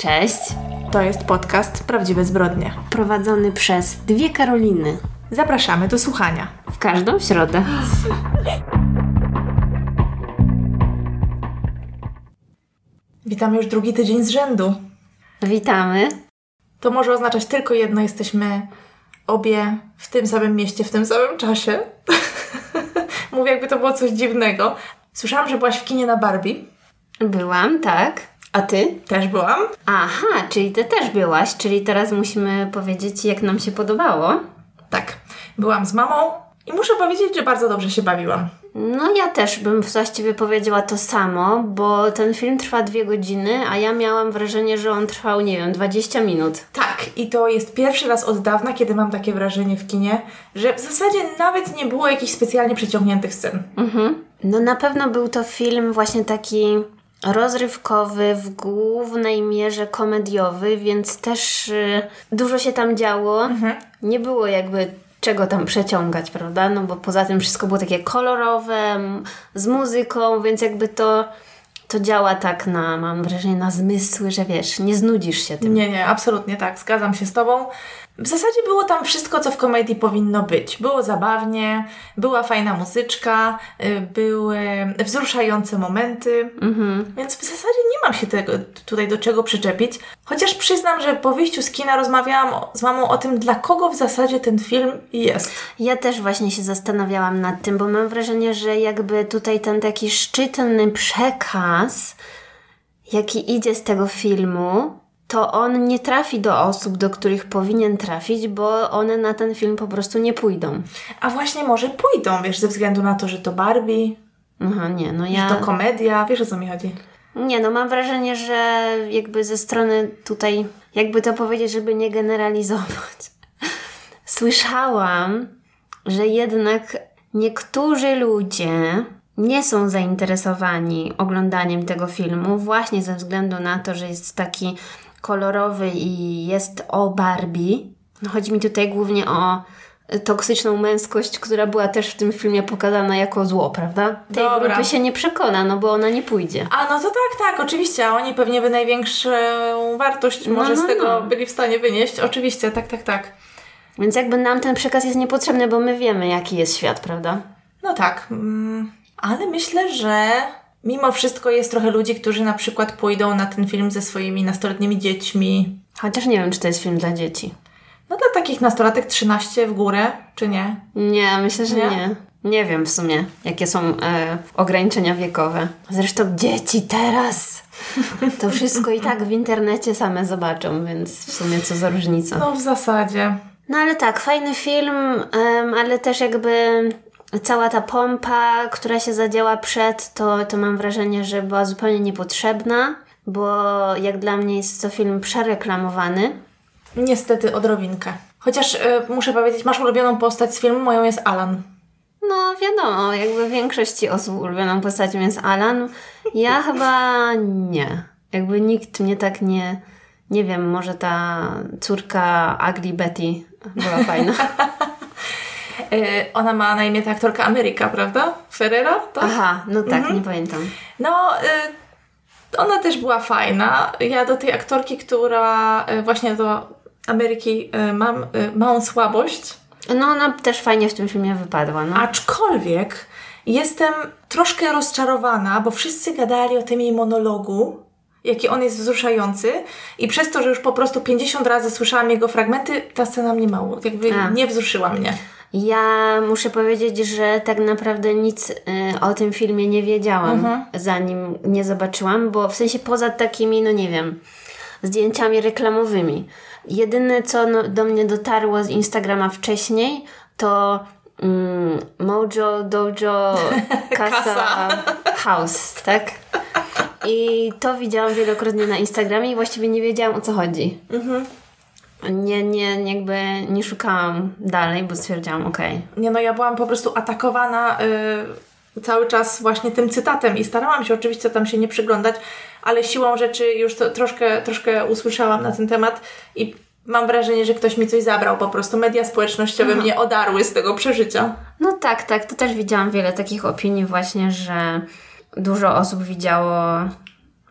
Cześć. To jest podcast Prawdziwe Zbrodnie. Prowadzony przez dwie Karoliny. Zapraszamy do słuchania. W każdą środę. Witamy już drugi tydzień z rzędu. Witamy. To może oznaczać tylko jedno: jesteśmy obie w tym samym mieście, w tym samym czasie. Mówię, jakby to było coś dziwnego. Słyszałam, że byłaś w kinie na Barbie. Byłam, tak. A ty? Też byłam. Aha, czyli ty też byłaś, czyli teraz musimy powiedzieć, jak nam się podobało. Tak. Byłam z mamą i muszę powiedzieć, że bardzo dobrze się bawiłam. No ja też bym właściwie powiedziała to samo, bo ten film trwa dwie godziny, a ja miałam wrażenie, że on trwał, nie wiem, 20 minut. Tak, i to jest pierwszy raz od dawna, kiedy mam takie wrażenie w kinie, że w zasadzie nawet nie było jakichś specjalnie przeciągniętych scen. Mhm. No na pewno był to film właśnie taki rozrywkowy, w głównej mierze komediowy, więc też y, dużo się tam działo. Nie było jakby czego tam przeciągać, prawda? No bo poza tym wszystko było takie kolorowe, z muzyką, więc jakby to, to działa tak na, mam wrażenie, na zmysły, że wiesz, nie znudzisz się tym. Nie, nie, absolutnie tak, zgadzam się z Tobą. W zasadzie było tam wszystko, co w komedii powinno być. Było zabawnie, była fajna muzyczka, y, były wzruszające momenty, więc w zasadzie nie mam się tego, tutaj do czego przyczepić. Chociaż przyznam, że po wyjściu z kina rozmawiałam z mamą o tym, dla kogo w zasadzie ten film jest. Ja też właśnie się zastanawiałam nad tym, bo mam wrażenie, że jakby tutaj ten taki szczytny przekaz, jaki idzie z tego filmu, to on nie trafi do osób, do których powinien trafić, bo one na ten film po prostu nie pójdą. A właśnie może pójdą, wiesz, ze względu na to, że to Barbie, Aha, nie, no że ja... to komedia, wiesz o co mi chodzi. Nie, no mam wrażenie, że jakby ze strony tutaj, jakby to powiedzieć, żeby nie generalizować. Słyszałam, że jednak niektórzy ludzie nie są zainteresowani oglądaniem tego filmu właśnie ze względu na to, że jest taki kolorowy i jest o Barbie. No, chodzi mi tutaj głównie o toksyczną męskość, która była też w tym filmie pokazana jako zło, prawda? Tej Dobra. grupy się nie przekona, no bo ona nie pójdzie. A no to tak, tak, oczywiście, a oni pewnie by największą wartość No, może no, z tego no. byli w stanie wynieść. Oczywiście, tak, tak, tak. Więc jakby nam ten przekaz jest niepotrzebny, bo my wiemy, jaki jest świat, prawda? No tak, mm, ale myślę, że mimo wszystko jest trochę ludzi, którzy na przykład pójdą na ten film ze swoimi nastoletnimi dziećmi. Chociaż nie wiem, czy to jest film dla dzieci. No dla takich nastolatek 13 w górę, czy nie? Nie, myślę, że Nie? nie. Nie, wiem w sumie, jakie są e, ograniczenia wiekowe. Zresztą dzieci teraz to wszystko i tak w internecie same zobaczą, więc w sumie co za różnica. No w zasadzie. No ale tak, fajny film, em, ale też jakby cała ta pompa, która się zadziała przed, to, to mam wrażenie, że była zupełnie niepotrzebna, bo jak dla mnie jest to film przereklamowany. Niestety odrobinkę. Chociaż e, muszę powiedzieć, masz ulubioną postać z filmu, moją jest Alan. No wiadomo, jakby większości osób ulubioną postacią jest Alan. Ja chyba nie. Jakby nikt mnie tak nie... Nie wiem, może ta córka Ugly Betty była fajna. E, ona ma na imię ta aktorka Ameryka, prawda? Ferrera, tak? Aha, no tak, nie pamiętam. No, y, ona też była fajna. Ja do tej aktorki, która y, właśnie do Ameryki y, mam y, małą słabość, No ona też fajnie w tym filmie wypadła, no. aczkolwiek jestem troszkę rozczarowana, bo wszyscy gadali o tym jej monologu, jaki on jest wzruszający i przez to, że już po prostu 50 razy słyszałam jego fragmenty, ta scena mnie mało, jakby A. nie wzruszyła mnie. Ja muszę powiedzieć, że tak naprawdę nic y, o tym filmie nie wiedziałam, zanim nie zobaczyłam, bo w sensie poza takimi, no nie wiem, zdjęciami reklamowymi. Jedyne, co no, do mnie dotarło z Instagrama wcześniej, to mm, Mojo Dojo Casa. House, tak? I to widziałam wielokrotnie na Instagramie i właściwie nie wiedziałam o co chodzi. Nie, nie, jakby nie szukałam dalej, bo stwierdziłam, okej. Nie no, ja byłam po prostu atakowana y, cały czas właśnie tym cytatem i starałam się oczywiście tam się nie przyglądać, ale siłą rzeczy już to troszkę, troszkę usłyszałam na ten temat i mam wrażenie, że ktoś mi coś zabrał po prostu. Media społecznościowe mnie odarły z tego przeżycia. No tak, tak. To też widziałam wiele takich opinii właśnie, że dużo osób widziało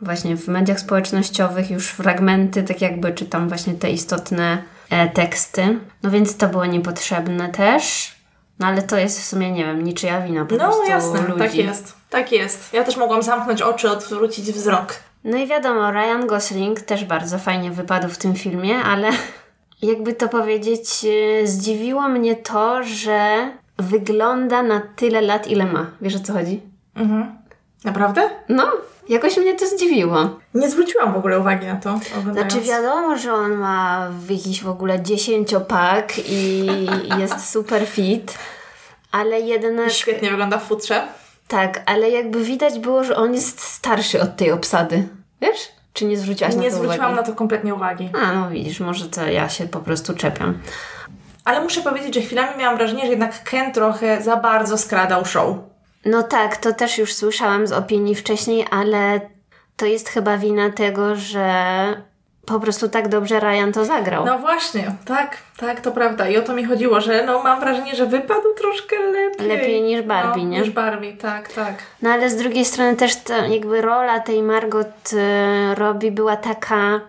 właśnie w mediach społecznościowych już fragmenty, tak jakby czytam właśnie te istotne e, teksty. No więc to było niepotrzebne też. No ale to jest w sumie, nie wiem, niczyja wina po no, prostu jasne, ludzi. tak jest. Tak jest. Ja też mogłam zamknąć oczy, odwrócić wzrok. No i wiadomo, Ryan Gosling też bardzo fajnie wypadł w tym filmie, ale jakby to powiedzieć, e, zdziwiło mnie to, że wygląda na tyle lat, ile ma. Wiesz o co chodzi? Mhm. Naprawdę? No, jakoś mnie to zdziwiło. Nie zwróciłam w ogóle uwagi na to. Oglądając. Znaczy wiadomo, że on ma jakiś w ogóle dziesięciopak i jest super fit, ale jednak... Świetnie wygląda w futrze. Tak, ale jakby widać było, że on jest starszy od tej obsady. Wiesz? Czy nie zwróciłaś Nie na to zwróciłam uwagi? na to kompletnie uwagi. A, no widzisz, może to ja się po prostu czepiam. Ale muszę powiedzieć, że chwilami miałam wrażenie, że jednak Ken trochę za bardzo skradał show. No tak, to też już słyszałam z opinii wcześniej, ale to jest chyba wina tego, że po prostu tak dobrze Ryan to zagrał. No właśnie, tak, tak, to prawda. I o to mi chodziło, że no mam wrażenie, że wypadł troszkę lepiej. Lepiej niż Barbie, no, nie? Niż Barbie, tak, tak. No ale z drugiej strony też ta, jakby rola tej Margot e, Robbie była taka,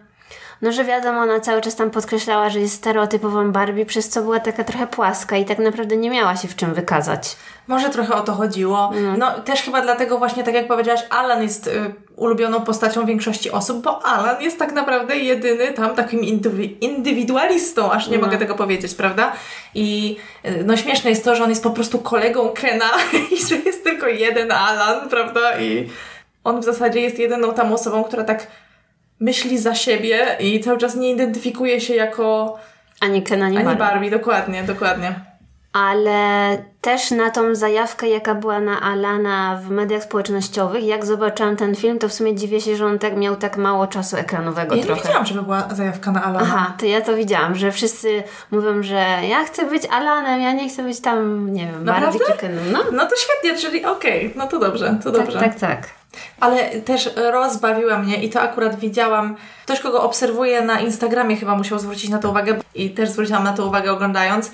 no że wiadomo, ona cały czas tam podkreślała, że jest stereotypową Barbie, przez co była taka trochę płaska i tak naprawdę nie miała się w czym wykazać. Może trochę o to chodziło. No też chyba dlatego właśnie, tak jak powiedziałaś, Alan jest y, ulubioną postacią większości osób, bo Alan jest tak naprawdę jedyny tam takim indywi- indywidualistą, aż nie mogę tego powiedzieć, prawda? I y, no śmieszne jest to, że on jest po prostu kolegą Kena i że jest tylko jeden Alan, prawda? I on w zasadzie jest jedyną tam osobą, która tak myśli za siebie i cały czas nie identyfikuje się jako Ani Ken, ani, ani Barbie. Barbie, dokładnie, dokładnie. Ale też na tą zajawkę, jaka była na Alana w mediach społecznościowych, jak zobaczyłam ten film, to w sumie dziwię się, że on tak miał tak mało czasu ekranowego Ja nie trochę. wiedziałam, żeby była zajawka na Alana. Aha, to ja to widziałam, że wszyscy mówią, że ja chcę być Alanem, ja nie chcę być tam, nie wiem, Naprawdę? Barbie czy Kenem. No, No to świetnie, czyli okej, no to dobrze, to tak, dobrze. tak, tak. Ale też rozbawiła mnie i to akurat widziałam. Ktoś, kogo obserwuję na Instagramie, chyba musiał zwrócić na to uwagę i też zwróciłam na to uwagę oglądając,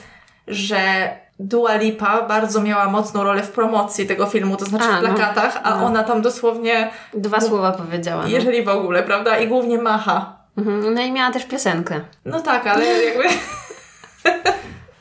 że Dua Lipa bardzo miała mocną rolę w promocji tego filmu, to znaczy A, w no. plakatach, a ona tam dosłownie, Dwa słowa powiedziała. No. jeżeli w ogóle, prawda? I głównie macha. Mhm. no i miała też piosenkę. No tak, ale jakby...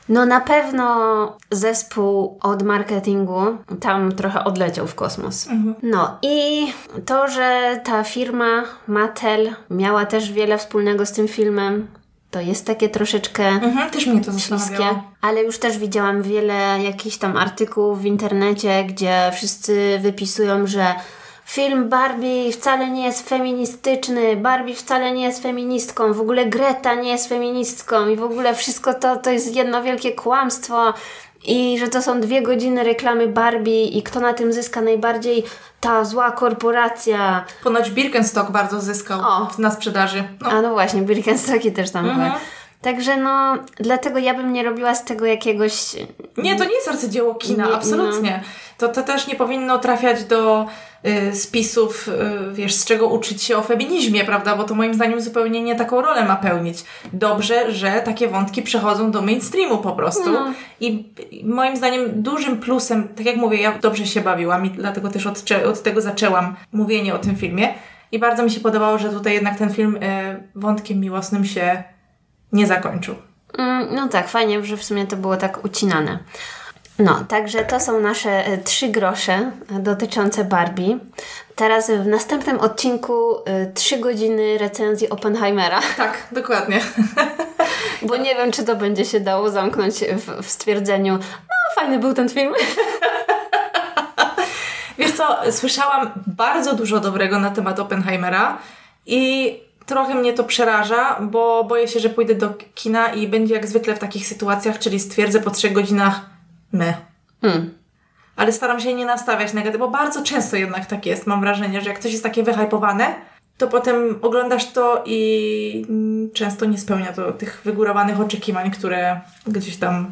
No na pewno zespół od marketingu tam trochę odleciał w kosmos. No i to, że ta firma Mattel miała też wiele wspólnego z tym filmem, to jest takie troszeczkę Mhm, też mnie to śliskie, ale już też widziałam wiele jakichś tam artykułów w internecie, gdzie wszyscy wypisują, że film Barbie wcale nie jest feministyczny, Barbie wcale nie jest feministką, w ogóle Greta nie jest feministką i w ogóle wszystko to, to jest jedno wielkie kłamstwo i że to są dwie godziny reklamy Barbie i kto na tym zyska najbardziej? Ta zła korporacja. Ponoć Birkenstock bardzo zyskał O. na sprzedaży. No, A no właśnie, Birkenstocki też tam Mhm. były. Także no, dlatego ja bym nie robiła z tego jakiegoś Nie, to nie jest arcydzieło kina, Nie, absolutnie. To, to też nie powinno trafiać do y, spisów, y, wiesz, z czego uczyć się o feminizmie, prawda? Bo to moim zdaniem zupełnie nie taką rolę ma pełnić. Dobrze, że takie wątki przechodzą do mainstreamu po prostu. No. I, I moim zdaniem dużym plusem, tak jak mówię, ja dobrze się bawiłam i dlatego też od, od tego zaczęłam mówienie o tym filmie. I bardzo mi się podobało, że tutaj jednak ten film y, wątkiem miłosnym się nie zakończył. Mm, No tak, fajnie, że w sumie to było tak ucinane. No, także to są nasze e, trzy grosze e, dotyczące Barbie. Teraz w następnym odcinku e, trzy godziny recenzji Oppenheimera, Tak, dokładnie. bo nie wiem, czy to będzie się dało zamknąć w, w stwierdzeniu, no fajny był ten film. Wiesz co, słyszałam bardzo dużo dobrego na temat Oppenheimera i trochę mnie to przeraża, bo boję się, że pójdę do kina i będzie jak zwykle w takich sytuacjach, czyli stwierdzę po trzech godzinach me. Hmm. Ale staram się nie nastawiać negatywnie, bo bardzo często jednak tak jest. Mam wrażenie, że jak coś jest takie wyhypowane, to potem oglądasz to i często nie spełnia to tych wygórowanych oczekiwań, które gdzieś tam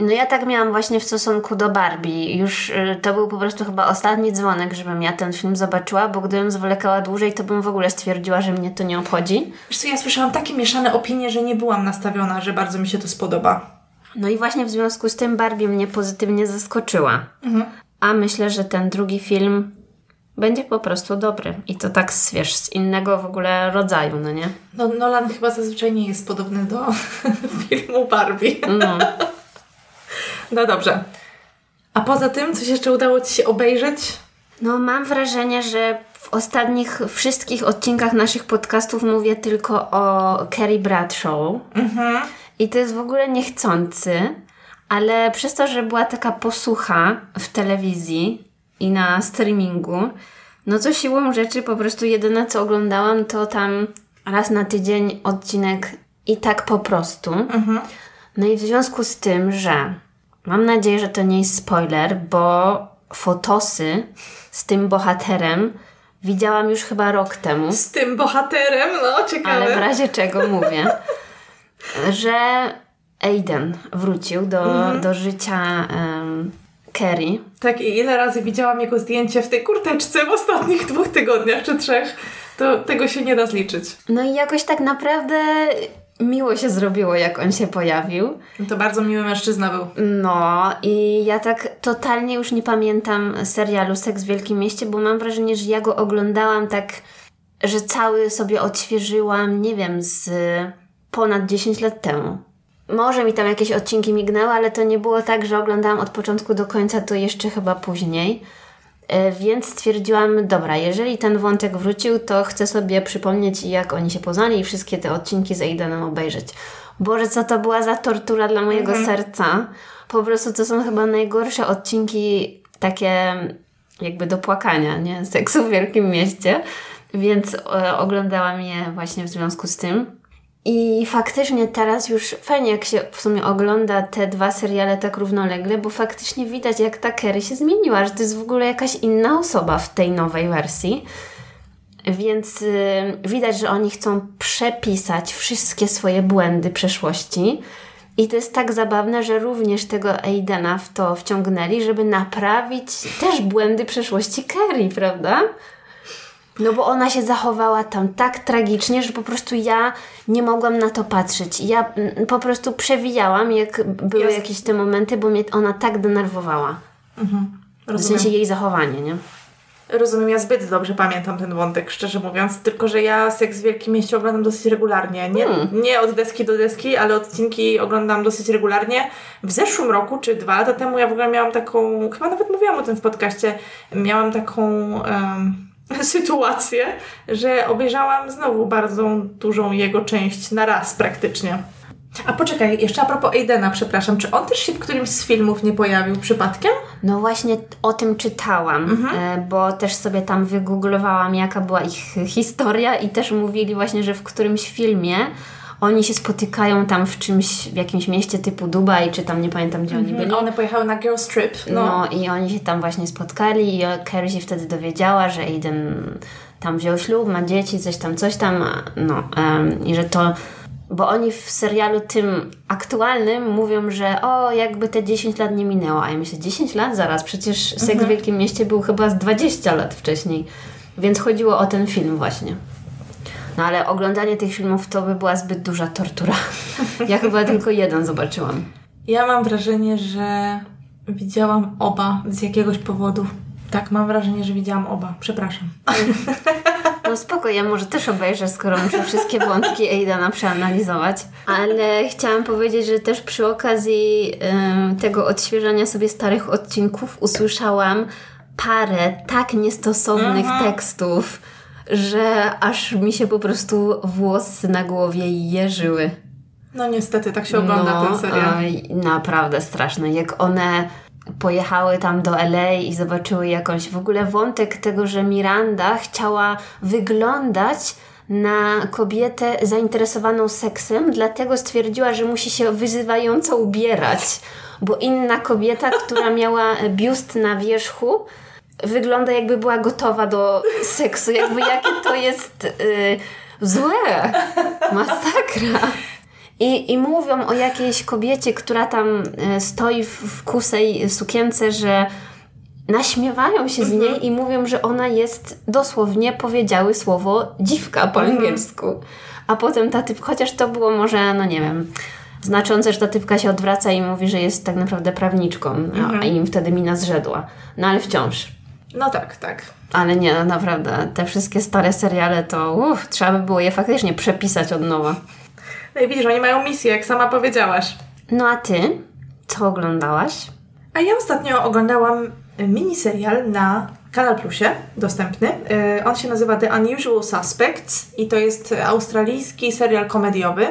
No ja tak miałam właśnie w stosunku do Barbie. Już y, to był po prostu chyba ostatni dzwonek, żebym ja ten film zobaczyła, bo gdybym zwlekała dłużej, to bym w ogóle stwierdziła, że mnie to nie obchodzi. Wiesz co, ja słyszałam takie mieszane opinie, że nie byłam nastawiona, że bardzo mi się to spodoba. No i właśnie w związku z tym Barbie mnie pozytywnie zaskoczyła. A myślę, że ten drugi film będzie po prostu dobry. I to tak, wiesz, z innego w ogóle rodzaju, no nie? No Nolan chyba zazwyczaj nie jest podobny do filmu Barbie. No. No dobrze. A poza tym, coś jeszcze udało Ci się obejrzeć? No mam wrażenie, że w ostatnich wszystkich odcinkach naszych podcastów mówię tylko o Carrie Bradshaw. Mhm. I to jest w ogóle niechcący, ale przez to, że była taka posłucha w telewizji i na streamingu, no to siłą rzeczy po prostu jedyne co oglądałam to tam raz na tydzień odcinek i tak po prostu. Mhm. No i w związku z tym, że mam nadzieję, że to nie jest spoiler, bo fotosy z tym bohaterem widziałam już chyba rok temu. Z tym bohaterem? No, ciekawe. Ale w razie czego mówię, że Aiden wrócił do, mhm. do życia um, Kerry. Tak, i ile razy widziałam jego zdjęcie w tej kurteczce w ostatnich dwóch tygodniach czy trzech, to tego się nie da zliczyć. No i jakoś tak naprawdę miło się zrobiło, jak on się pojawił. To bardzo miły mężczyzna był. No i ja tak totalnie już nie pamiętam serialu Seks w Wielkim Mieście, bo mam wrażenie, że ja go oglądałam tak, że cały sobie odświeżyłam, nie wiem, z ponad 10 lat temu. Może mi tam jakieś odcinki mignęły, ale to nie było tak, że oglądałam od początku do końca, to jeszcze chyba później. E, więc stwierdziłam, dobra, jeżeli ten wątek wrócił, to chcę sobie przypomnieć, jak oni się poznali i wszystkie te odcinki z Aidenem obejrzeć. Boże, co to była za tortura dla mojego mhm. serca. Po prostu to są chyba najgorsze odcinki takie jakby do płakania, nie? Seksu w Wielkim Mieście. Więc e, oglądałam je właśnie w związku z tym. I faktycznie teraz już fajnie, jak się w sumie ogląda te dwa seriale tak równolegle, bo faktycznie widać, jak ta Kerry się zmieniła, że to jest w ogóle jakaś inna osoba w tej nowej wersji. Więc yy, widać, że oni chcą przepisać wszystkie swoje błędy przeszłości. I to jest tak zabawne, że również tego Aidena w to wciągnęli, żeby naprawić też błędy przeszłości Kerry, prawda? No bo ona się zachowała tam tak tragicznie, że po prostu ja nie mogłam na to patrzeć. Ja mm, po prostu przewijałam, jak były Jest. jakieś te momenty, bo mnie ona tak denerwowała. Mhm. W sensie jej zachowanie, nie? Rozumiem, ja zbyt dobrze pamiętam ten wątek, szczerze mówiąc, tylko że ja Seks w Wielkim Mieście oglądam dosyć regularnie. Nie, hmm. nie od deski do deski, ale odcinki oglądam dosyć regularnie. W zeszłym roku, czy dwa lata temu, ja w ogóle miałam taką, chyba nawet mówiłam o tym w podcaście, miałam taką... Um, sytuację, że obejrzałam znowu bardzo dużą jego część na raz praktycznie. A poczekaj, jeszcze a propos Aidena, przepraszam, czy on też się w którymś z filmów nie pojawił przypadkiem? No właśnie o tym czytałam, mhm. E, bo też sobie tam wygooglowałam, jaka była ich historia i też mówili właśnie, że w którymś filmie oni się spotykają tam w czymś, w jakimś mieście typu Dubaj, czy tam nie pamiętam, gdzie mm -hmm. oni byli. One pojechały na Girls Trip. No. no i oni się tam właśnie spotkali i Carrie się wtedy dowiedziała, że Aiden tam wziął ślub, ma dzieci, coś tam, coś tam, no um, i że to bo oni w serialu tym aktualnym mówią, że o, jakby te 10 lat nie minęło. A ja myślę, 10 lat zaraz, przecież Seks mhm. w Wielkim Mieście był chyba z 20 lat wcześniej. Więc chodziło o ten film właśnie. No ale oglądanie tych filmów to by była zbyt duża tortura. Ja chyba tylko jeden zobaczyłam. Ja mam wrażenie, że widziałam oba z jakiegoś powodu. Tak, mam wrażenie, że widziałam oba. Przepraszam. No spoko, ja może też obejrzę, skoro muszę wszystkie wątki Aidana przeanalizować. Ale chciałam powiedzieć, że też przy okazji tego odświeżania sobie starych odcinków usłyszałam parę tak niestosownych mhm. tekstów, że aż mi się po prostu włosy na głowie jeżyły. No niestety, tak się ogląda no, ten serial. naprawdę straszne. Jak one pojechały tam do LA i zobaczyły jakąś w ogóle wątek tego, że Miranda chciała wyglądać na kobietę zainteresowaną seksem, dlatego stwierdziła, że musi się wyzywająco ubierać, bo inna kobieta, która miała biust na wierzchu, wygląda jakby była gotowa do seksu. Jakby jakie to jest yy, złe. Masakra. I, I mówią o jakiejś kobiecie, która tam y, stoi w, w kusej sukience, że naśmiewają się z niej i mówią, że ona jest dosłownie powiedziały słowo dziwka po mhm. angielsku. A potem ta typ, chociaż to było może, no nie wiem, znaczące, że ta typka się odwraca i mówi, że jest tak naprawdę prawniczką, a, mhm. im wtedy mina zrzedła. No ale wciąż. No tak, tak. Ale nie, no naprawdę, te wszystkie stare seriale to uff, trzeba by było je faktycznie przepisać od nowa. No i widzisz, oni mają misję, jak sama powiedziałaś. No a ty, co oglądałaś? A ja ostatnio oglądałam miniserial na Kanal Plusie, dostępny. Yy, on się nazywa The Unusual Suspects i to jest australijski serial komediowy.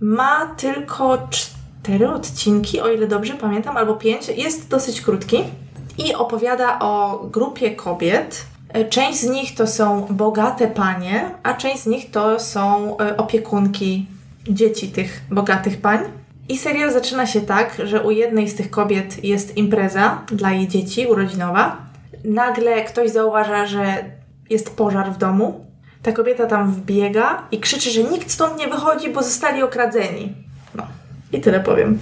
Ma tylko cztery odcinki, o ile dobrze pamiętam, albo pięć. Jest dosyć krótki i opowiada o grupie kobiet. Yy, część z nich to są bogate panie, a część z nich to są yy, opiekunki dzieci tych bogatych pań. I serial zaczyna się tak, że u jednej z tych kobiet jest impreza dla jej dzieci urodzinowa. Nagle ktoś zauważa, że jest pożar w domu. Ta kobieta tam wbiega i krzyczy, że nikt stąd nie wychodzi, bo zostali okradzeni. No, i tyle powiem.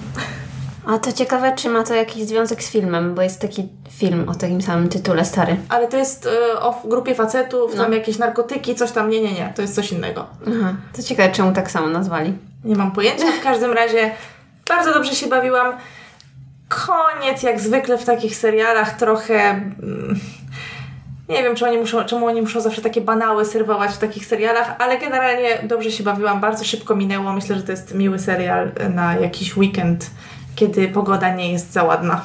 A to ciekawe, czy ma to jakiś związek z filmem, bo jest taki film o takim samym tytule stary. Ale to jest y, o grupie facetów, no. tam jakieś narkotyki, coś tam. Nie, nie, nie, to jest coś innego. Aha. To ciekawe, czemu tak samo nazwali. Nie mam pojęcia. W każdym razie bardzo dobrze się bawiłam. Koniec, jak zwykle w takich serialach, trochę. Mm, nie wiem, czy oni muszą, czemu oni muszą zawsze takie banały serwować w takich serialach, ale generalnie dobrze się bawiłam, bardzo szybko minęło. Myślę, że to jest miły serial na jakiś weekend, kiedy pogoda nie jest za ładna.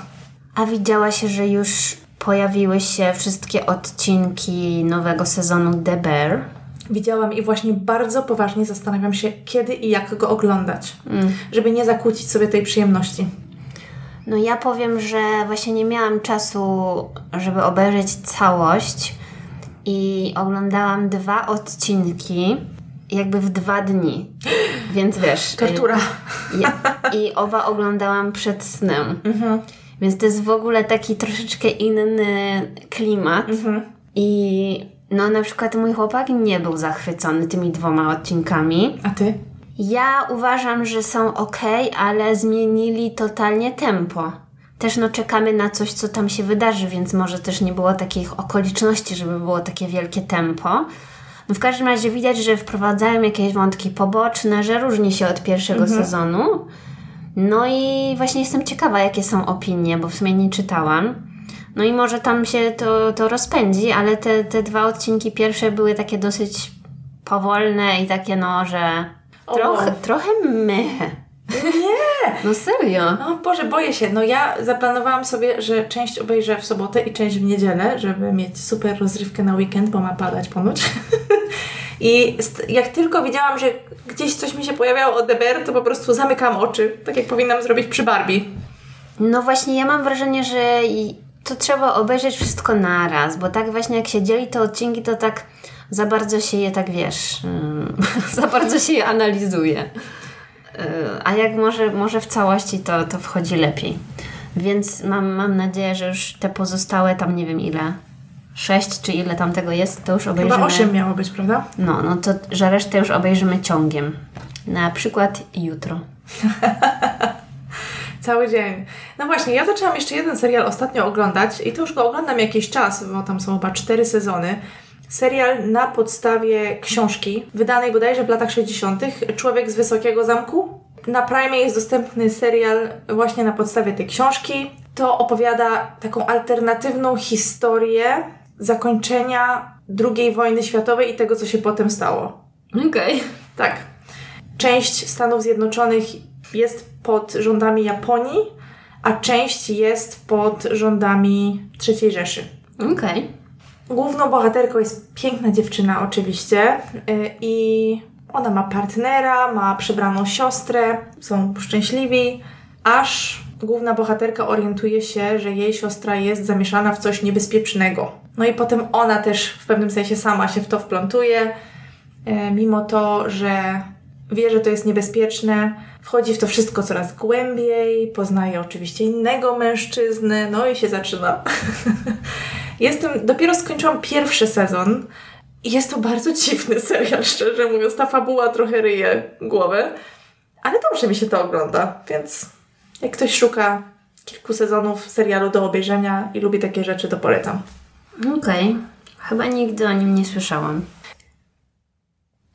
A widziałaś, że już pojawiły się wszystkie odcinki nowego sezonu The Bear? widziałam i właśnie bardzo poważnie zastanawiam się, kiedy i jak go oglądać, mm. żeby nie zakłócić sobie tej przyjemności. No ja powiem, że właśnie nie miałam czasu, żeby obejrzeć całość i oglądałam dwa odcinki jakby w dwa dni. Więc wiesz. Tortura. I, i oba oglądałam przed snem. Mhm. Więc to jest w ogóle taki troszeczkę inny klimat. Mhm. I no na przykład mój chłopak nie był zachwycony tymi dwoma odcinkami. A ty? Ja uważam, że są ok, ale zmienili totalnie tempo. Też no czekamy na coś, co tam się wydarzy, więc może też nie było takich okoliczności, żeby było takie wielkie tempo. No w każdym razie widać, że wprowadzają jakieś wątki poboczne, że różni się od pierwszego mhm. sezonu. No i właśnie jestem ciekawa, jakie są opinie, bo w sumie nie czytałam. No i może tam się to, to rozpędzi, ale te, te dwa odcinki pierwsze były takie dosyć powolne i takie no, że trochę, trochę mych. Nie! No serio. No Boże, boję się. No ja zaplanowałam sobie, że część obejrzę w sobotę i część w niedzielę, żeby mieć super rozrywkę na weekend, bo ma padać ponoć. I jak tylko widziałam, że gdzieś coś mi się pojawiało o DBR, to po prostu zamykam oczy, tak jak powinnam zrobić przy Barbie. No właśnie, ja mam wrażenie, że to trzeba obejrzeć wszystko naraz, bo tak właśnie jak się dzieli te odcinki, to tak za bardzo się je tak wiesz, za bardzo się je analizuje. A jak może, może w całości to, to wchodzi lepiej. Więc mam, mam nadzieję, że już te pozostałe tam nie wiem ile, sześć czy ile tam tego jest, to już obejrzymy. Chyba osiem miało być, prawda? No, no to, że resztę już obejrzymy ciągiem. Na przykład jutro. Cały dzień. No właśnie, ja zaczęłam jeszcze jeden serial ostatnio oglądać i to już go oglądam jakiś czas, bo tam są chyba cztery sezony. Serial na podstawie książki, wydanej bodajże w latach 60. Człowiek z Wysokiego Zamku. Na Prime jest dostępny serial właśnie na podstawie tej książki. To opowiada taką alternatywną historię zakończenia II wojny światowej i tego, co się potem stało. Okej. Okay. Tak. Część Stanów Zjednoczonych jest pod rządami Japonii, a część jest pod rządami III Rzeszy. Okej. Okay. Główną bohaterką jest piękna dziewczyna, oczywiście, y, i ona ma partnera, ma przebraną siostrę, są szczęśliwi, aż główna bohaterka orientuje się, że jej siostra jest zamieszana w coś niebezpiecznego. No i potem ona też w pewnym sensie sama się w to wplątuje, y, mimo to, że wie, że to jest niebezpieczne, wchodzi w to wszystko coraz głębiej, poznaje oczywiście innego mężczyznę, no i się zaczyna. Jestem, dopiero skończyłam pierwszy sezon i jest to bardzo dziwny serial, szczerze mówiąc. Ta fabuła trochę ryje głowę, ale dobrze mi się to ogląda, więc jak ktoś szuka kilku sezonów serialu do obejrzenia i lubi takie rzeczy, to polecam. Okej. Okay. Chyba nigdy o nim nie słyszałam.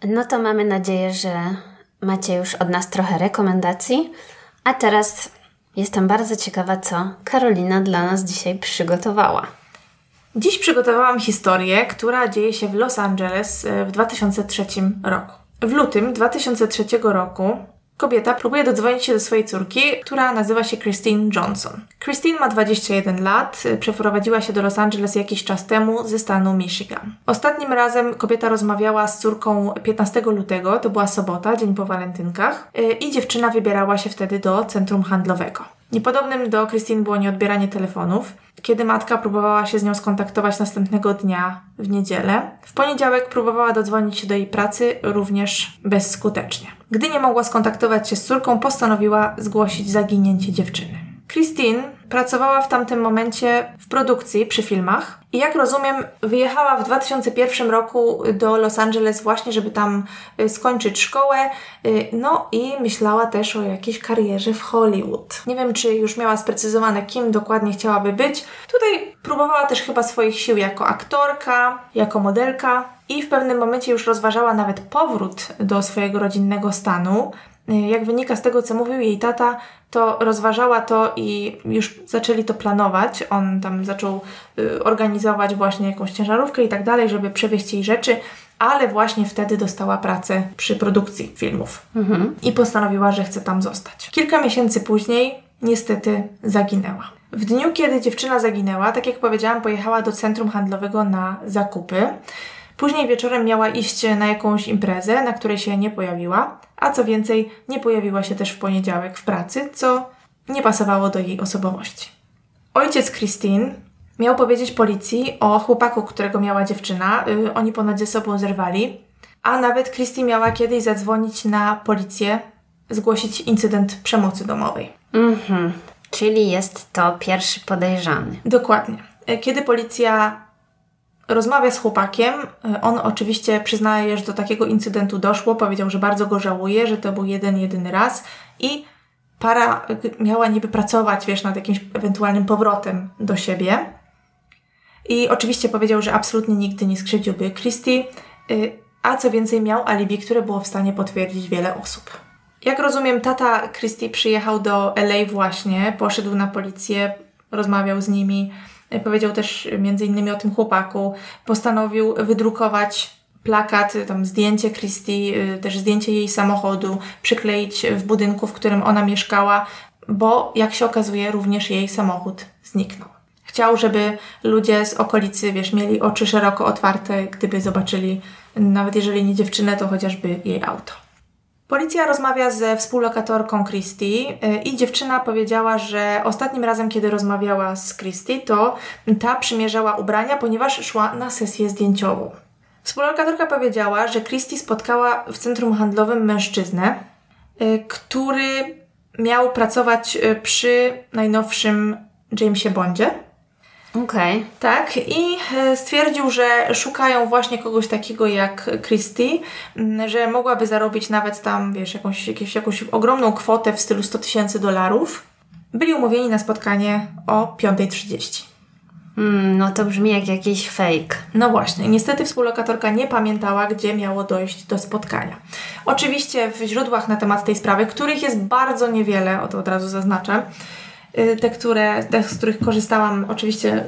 No to mamy nadzieję, że macie już od nas trochę rekomendacji. A teraz jestem bardzo ciekawa, co Karolina dla nas dzisiaj przygotowała. Dziś przygotowałam historię, która dzieje się w Los Angeles e, w 2003 roku. W lutym 2003 roku kobieta próbuje dodzwonić się do swojej córki, która nazywa się Christine Johnson. Christine ma 21 lat, przeprowadziła się do Los Angeles jakiś czas temu ze stanu Michigan. Ostatnim razem kobieta rozmawiała z córką 15 lutego, to była sobota, dzień po walentynkach, e, i dziewczyna wybierała się wtedy do centrum handlowego. Niepodobnym do Christine było nieodbieranie telefonów, kiedy matka próbowała się z nią skontaktować następnego dnia w niedzielę. W poniedziałek próbowała dodzwonić się do jej pracy również bezskutecznie. Gdy nie mogła skontaktować się z córką, postanowiła zgłosić zaginięcie dziewczyny. Christine pracowała w tamtym momencie w produkcji przy filmach i jak rozumiem, wyjechała w 2001 roku do Los Angeles właśnie, żeby tam y, skończyć szkołę. Y, no i myślała też o jakiejś karierze w Hollywood. Nie wiem, czy już miała sprecyzowane, kim dokładnie chciałaby być. Tutaj próbowała też chyba swoich sił jako aktorka, jako modelka i w pewnym momencie już rozważała nawet powrót do swojego rodzinnego stanu. Y, jak wynika z tego, co mówił jej tata, to rozważała to i już zaczęli to planować. On tam zaczął y, organizować właśnie jakąś ciężarówkę i tak dalej, żeby przewieźć jej rzeczy, ale właśnie wtedy dostała pracę przy produkcji filmów mhm. i postanowiła, że chce tam zostać. Kilka miesięcy później niestety zaginęła. W dniu, kiedy dziewczyna zaginęła, tak jak powiedziałam, pojechała do centrum handlowego na zakupy. Później wieczorem miała iść na jakąś imprezę, na której się nie pojawiła, a co więcej, nie pojawiła się też w poniedziałek w pracy, co nie pasowało do jej osobowości. Ojciec Christine miał powiedzieć policji o chłopaku, którego miała dziewczyna. Yy, oni ponad ze sobą zerwali, a nawet Christine miała kiedyś zadzwonić na policję, zgłosić incydent przemocy domowej. Mhm. Czyli jest to pierwszy podejrzany. Dokładnie. Kiedy policja rozmawia z chłopakiem. E, on oczywiście przyznaje, że do takiego incydentu doszło. Powiedział, że bardzo go żałuje, że to był jeden, jedyny raz i para miała niby pracować, wiesz, nad jakimś ewentualnym powrotem do siebie. I oczywiście powiedział, że absolutnie nigdy nie skrzywdziłby Christie, a co więcej miał alibi, które było w stanie potwierdzić wiele osób. Jak rozumiem, tata Christie przyjechał do LA właśnie, poszedł na policję, rozmawiał z nimi, Powiedział też między innymi o tym chłopaku. Postanowił wydrukować plakat, tam zdjęcie Christy, y, też zdjęcie jej samochodu, przykleić w budynku, w którym ona mieszkała, bo jak się okazuje, również jej samochód zniknął. Chciał, żeby ludzie z okolicy, wiesz, mieli oczy szeroko otwarte, gdyby zobaczyli, nawet jeżeli nie dziewczynę, to chociażby jej auto. Policja rozmawia ze współlokatorką Christy y, i dziewczyna powiedziała, że ostatnim razem, kiedy rozmawiała z Christy, to ta przymierzała ubrania, ponieważ szła na sesję zdjęciową. Współlokatorka powiedziała, że Christy spotkała w centrum handlowym mężczyznę, y, który miał pracować y, przy najnowszym Jamesie Bondzie. Okej. Okay. Tak, i e, stwierdził, że szukają właśnie kogoś takiego jak Christy, że mogłaby zarobić nawet tam, wiesz, jakąś, jakąś, jakąś ogromną kwotę w stylu 100 tysięcy dolarów. Byli umówieni na spotkanie o 5.30. Mm, no to brzmi jak jakiś fake. No właśnie, niestety współlokatorka nie pamiętała, gdzie miało dojść do spotkania. Oczywiście w źródłach na temat tej sprawy, których jest bardzo niewiele, o to od razu zaznaczę, te, które, te, z których korzystałam, oczywiście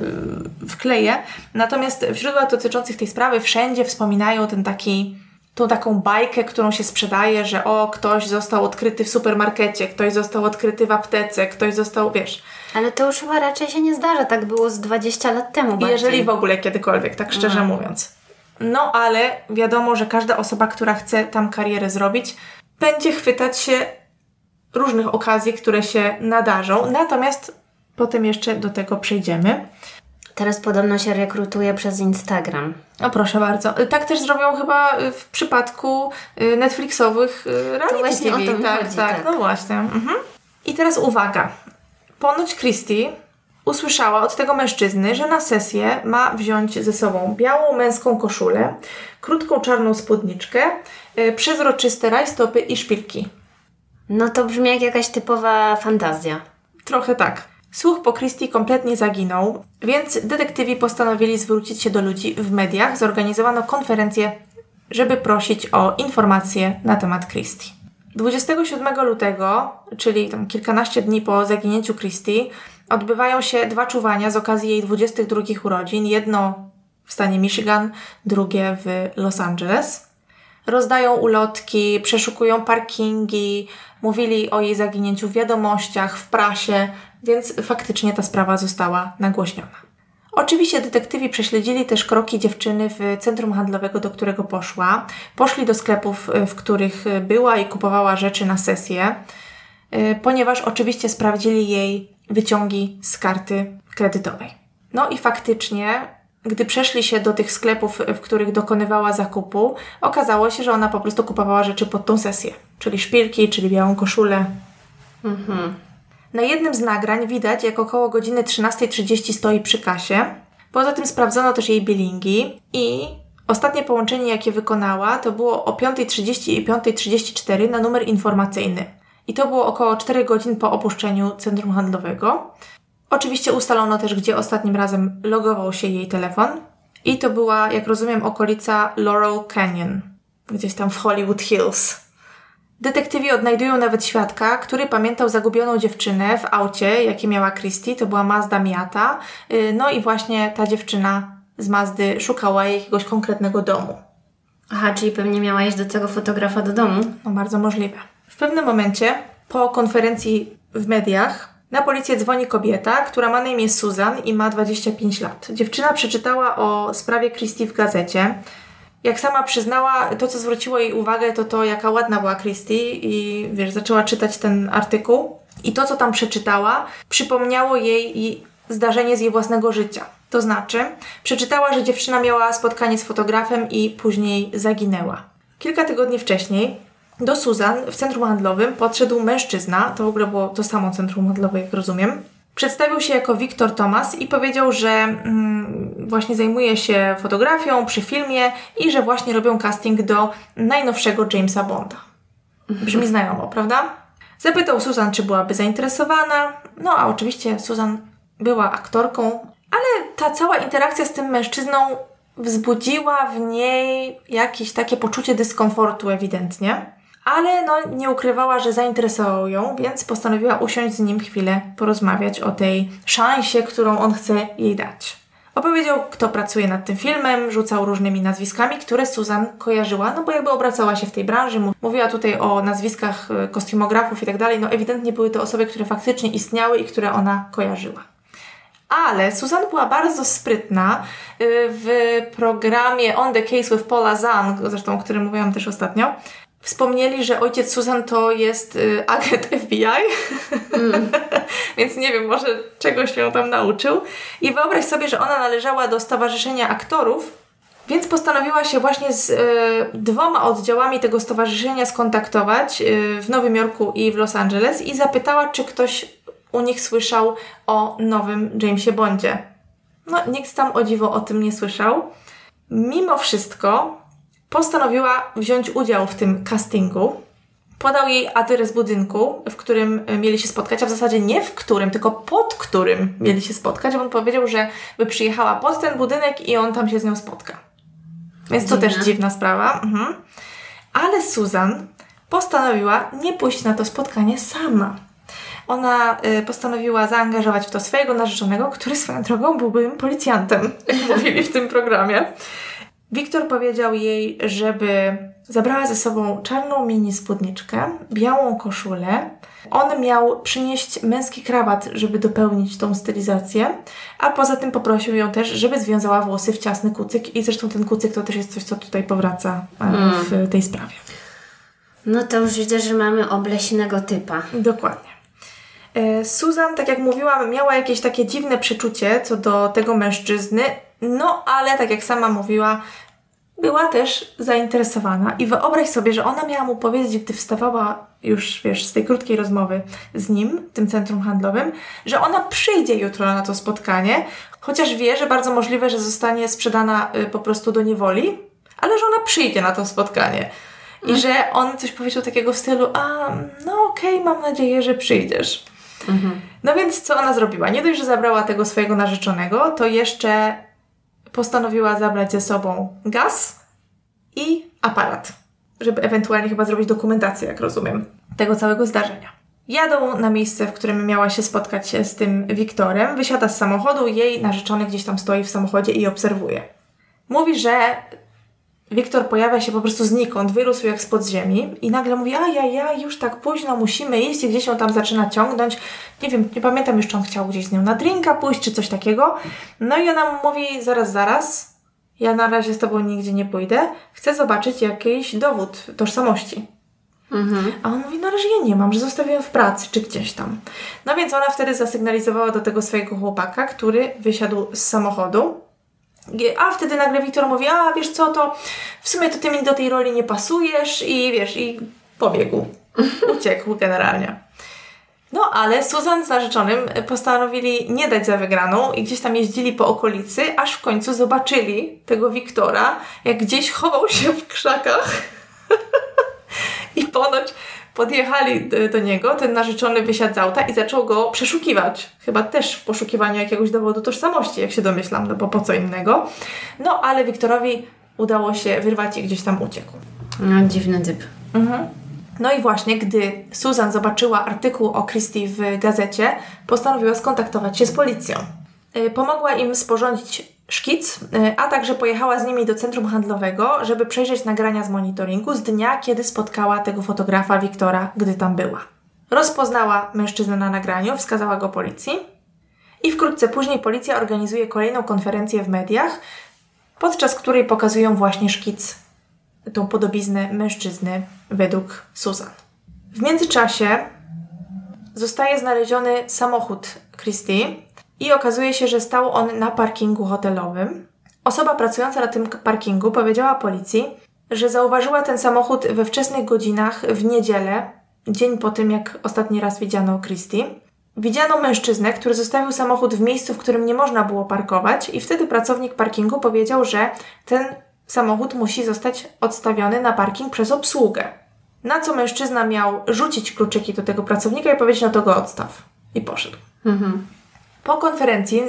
y, wkleję. Natomiast w źródłach dotyczących tej sprawy wszędzie wspominają ten taki, tą taką bajkę, którą się sprzedaje, że o, ktoś został odkryty w supermarkecie, ktoś został odkryty w aptece, ktoś został, wiesz... Ale to już chyba raczej się nie zdarza, tak było z 20 lat temu bardziej. Jeżeli w ogóle kiedykolwiek, tak szczerze no. mówiąc. No ale wiadomo, że każda osoba, która chce tam karierę zrobić, będzie chwytać się różnych okazji, które się nadarzą. Natomiast potem jeszcze do tego przejdziemy. Teraz podobno się rekrutuje przez Instagram. O proszę bardzo. Tak też zrobią chyba w przypadku y, Netflixowych y, reality to właśnie TV. O to tak, chodzi, tak, tak, no właśnie. Mhm. I teraz uwaga. Ponoć Christy usłyszała od tego mężczyzny, że na sesję ma wziąć ze sobą białą męską koszulę, krótką czarną spódniczkę, y, przezroczyste rajstopy i szpilki. No to brzmi jak jakaś typowa fantazja. Trochę tak. Słuch po Christie kompletnie zaginął, więc detektywi postanowili zwrócić się do ludzi w mediach. Zorganizowano konferencję, żeby prosić o informacje na temat Christie. 27 lutego, czyli tam kilkanaście dni po zaginięciu Christie, odbywają się dwa czuwania z okazji jej 22 urodzin. Jedno w stanie Michigan, drugie w Los Angeles. Rozdają ulotki, przeszukują parkingi, mówili o jej zaginięciu w wiadomościach, w prasie, więc faktycznie ta sprawa została nagłośniona. Oczywiście detektywi prześledzili też kroki dziewczyny w centrum handlowego, do którego poszła. Poszli do sklepów, w których była i kupowała rzeczy na sesję, ponieważ oczywiście sprawdzili jej wyciągi z karty kredytowej. No i faktycznie gdy przeszli się do tych sklepów, w których dokonywała zakupu, okazało się, że ona po prostu kupowała rzeczy pod tą sesję. Czyli szpilki, czyli białą koszulę. Mhm. Na jednym z nagrań widać, jak około godziny 13.30 stoi przy kasie. Poza tym sprawdzono też jej bilingi i ostatnie połączenie, jakie wykonała, to było o 5.30 i 5.34 na numer informacyjny. I to było około 4 godzin po opuszczeniu centrum handlowego. Oczywiście ustalono też, gdzie ostatnim razem logował się jej telefon. I to była, jak rozumiem, okolica Laurel Canyon, gdzieś tam w Hollywood Hills. Detektywi odnajdują nawet świadka, który pamiętał zagubioną dziewczynę w aucie, jakie miała Christie, to była Mazda Miata. Y, no i właśnie ta dziewczyna z Mazdy szukała jakiegoś konkretnego domu. Aha, czyli pewnie miała iść do tego fotografa do domu? No bardzo możliwe. W pewnym momencie, po konferencji w mediach, na policję dzwoni kobieta, która ma na imię Susan i ma 25 lat. Dziewczyna przeczytała o sprawie Christie w gazecie. Jak sama przyznała, to co zwróciło jej uwagę, to to, jaka ładna była Christie i wiesz, zaczęła czytać ten artykuł. I to, co tam przeczytała, przypomniało jej zdarzenie z jej własnego życia. To znaczy, przeczytała, że dziewczyna miała spotkanie z fotografem i później zaginęła. Kilka tygodni wcześniej do Suzan w centrum handlowym podszedł mężczyzna, to w ogóle było to samo centrum handlowe, jak rozumiem. Przedstawił się jako Wiktor Thomas i powiedział, że mm, właśnie zajmuje się fotografią przy filmie i że właśnie robią casting do najnowszego Jamesa Bonda. Brzmi znajomo, prawda? Zapytał Susan, czy byłaby zainteresowana. No a oczywiście Susan była aktorką, ale ta cała interakcja z tym mężczyzną wzbudziła w niej jakieś takie poczucie dyskomfortu ewidentnie ale no, nie ukrywała, że zainteresował ją, więc postanowiła usiąść z nim chwilę, porozmawiać o tej szansie, którą on chce jej dać. Opowiedział, kto pracuje nad tym filmem, rzucał różnymi nazwiskami, które Susan kojarzyła, no bo jakby obracała się w tej branży, mówiła tutaj o nazwiskach e, kostiumografów i tak dalej, no ewidentnie były to osoby, które faktycznie istniały i które ona kojarzyła. Ale Susan była bardzo sprytna e, w programie On the Case with Paula Zahn, zresztą o którym mówiłam też ostatnio, Wspomnieli, że ojciec Susan to jest y, agent FBI, mm. więc nie wiem, może czegoś się tam nauczył. I wyobraź sobie, że ona należała do Stowarzyszenia Aktorów, więc postanowiła się właśnie z y, dwoma oddziałami tego stowarzyszenia skontaktować y, w Nowym Jorku i w Los Angeles i zapytała, czy ktoś u nich słyszał o nowym Jamesie Bondzie. No, nikt tam o dziwo o tym nie słyszał. Mimo wszystko postanowiła wziąć udział w tym castingu. Podał jej adres budynku, w którym e, mieli się spotkać, a w zasadzie nie w którym, tylko pod którym mieli się spotkać. On powiedział, że by przyjechała pod ten budynek i on tam się z nią spotka. Więc to też dziwna sprawa. Mhm. Ale Susan postanowiła nie pójść na to spotkanie sama. Ona y, postanowiła zaangażować w to swojego narzeczonego, który swoją drogą byłby policjantem, jak mówili w tym programie. Wiktor powiedział jej, żeby zabrała ze sobą czarną mini spódniczkę, białą koszulę. On miał przynieść męski krawat, żeby dopełnić tą stylizację, a poza tym poprosił ją też, żeby związała włosy w ciasny kucyk i zresztą ten kucyk to też jest coś, co tutaj powraca e, mm. w tej sprawie. No to już widzę, że mamy obleśnego typa. Dokładnie. E, Susan, tak jak mówiłam, miała jakieś takie dziwne przeczucie co do tego mężczyzny, no ale tak jak sama mówiła, była też zainteresowana i wyobraź sobie, że ona miała mu powiedzieć, gdy wstawała już, wiesz, z tej krótkiej rozmowy z nim, w tym centrum handlowym, że ona przyjdzie jutro na to spotkanie, chociaż wie, że bardzo możliwe, że zostanie sprzedana y, po prostu do niewoli, ale że ona przyjdzie na to spotkanie. I mhm. że on coś powiedział takiego w stylu, a no okej, okay, mam nadzieję, że przyjdziesz. Mhm. No więc co ona zrobiła? Nie dość, że zabrała tego swojego narzeczonego, to jeszcze postanowiła zabrać ze sobą gaz i aparat. żeby ewentualnie chyba zrobić dokumentację, jak rozumiem, tego całego zdarzenia. Jadą na miejsce, w którym miała się spotkać z tym Wiktorem. Wysiada z samochodu, jej narzeczony gdzieś tam stoi w samochodzie i obserwuje. Mówi, że Wiktor pojawia się po prostu znikąd, wyrósł jak spod ziemi i nagle mówi, a ja, ja, już tak późno, musimy iść i gdzieś ją tam zaczyna ciągnąć. Nie wiem, nie pamiętam już, czy on chciał gdzieś z nią na drinka pójść, czy coś takiego. No i ona mu mówi, zaraz, zaraz, ja na razie z tobą nigdzie nie pójdę, chcę zobaczyć jakiś dowód tożsamości. Mhm. A on mówi, no ale że ja nie mam, że zostawiłem w pracy, czy gdzieś tam. No więc ona wtedy zasygnalizowała do tego swojego chłopaka, który wysiadł z samochodu a wtedy nagle Wiktor mówi, a wiesz co, to w sumie to ty mi do tej roli nie pasujesz i wiesz, i pobiegł. Uciekł generalnie. No ale Susan z narzeczonym postanowili nie dać za wygraną i gdzieś tam jeździli po okolicy, aż w końcu zobaczyli tego Wiktora, jak gdzieś chował się w krzakach i ponoć Podjechali do niego, ten narzeczony wysiadł z auta i zaczął go przeszukiwać. Chyba też w poszukiwaniu jakiegoś dowodu tożsamości, jak się domyślam, no bo po co innego. No ale Wiktorowi udało się wyrwać i gdzieś tam uciekł. No, dziwny typ. Mhm. No i właśnie, gdy Susan zobaczyła artykuł o Christie w gazecie, postanowiła skontaktować się z policją. Y, pomogła im sporządzić szkic, y, a także pojechała z nimi do centrum handlowego, żeby przejrzeć nagrania z monitoringu z dnia, kiedy spotkała tego fotografa Wiktora, gdy tam była. Rozpoznała mężczyznę na nagraniu, wskazała go policji i wkrótce później policja organizuje kolejną konferencję w mediach, podczas której pokazują właśnie szkic, tą podobiznę mężczyzny według Susan. W międzyczasie zostaje znaleziony samochód Christie, i okazuje się, że stał on na parkingu hotelowym. Osoba pracująca na tym parkingu powiedziała policji, że zauważyła ten samochód we wczesnych godzinach w niedzielę, dzień po tym, jak ostatni raz widziano Christie. Widziano mężczyznę, który zostawił samochód w miejscu, w którym nie można było parkować, i wtedy pracownik parkingu powiedział, że ten samochód musi zostać odstawiony na parking przez obsługę. Na co mężczyzna miał rzucić kluczyki do tego pracownika i powiedzieć: No to go odstaw. I poszedł. Mhm. Po konferencji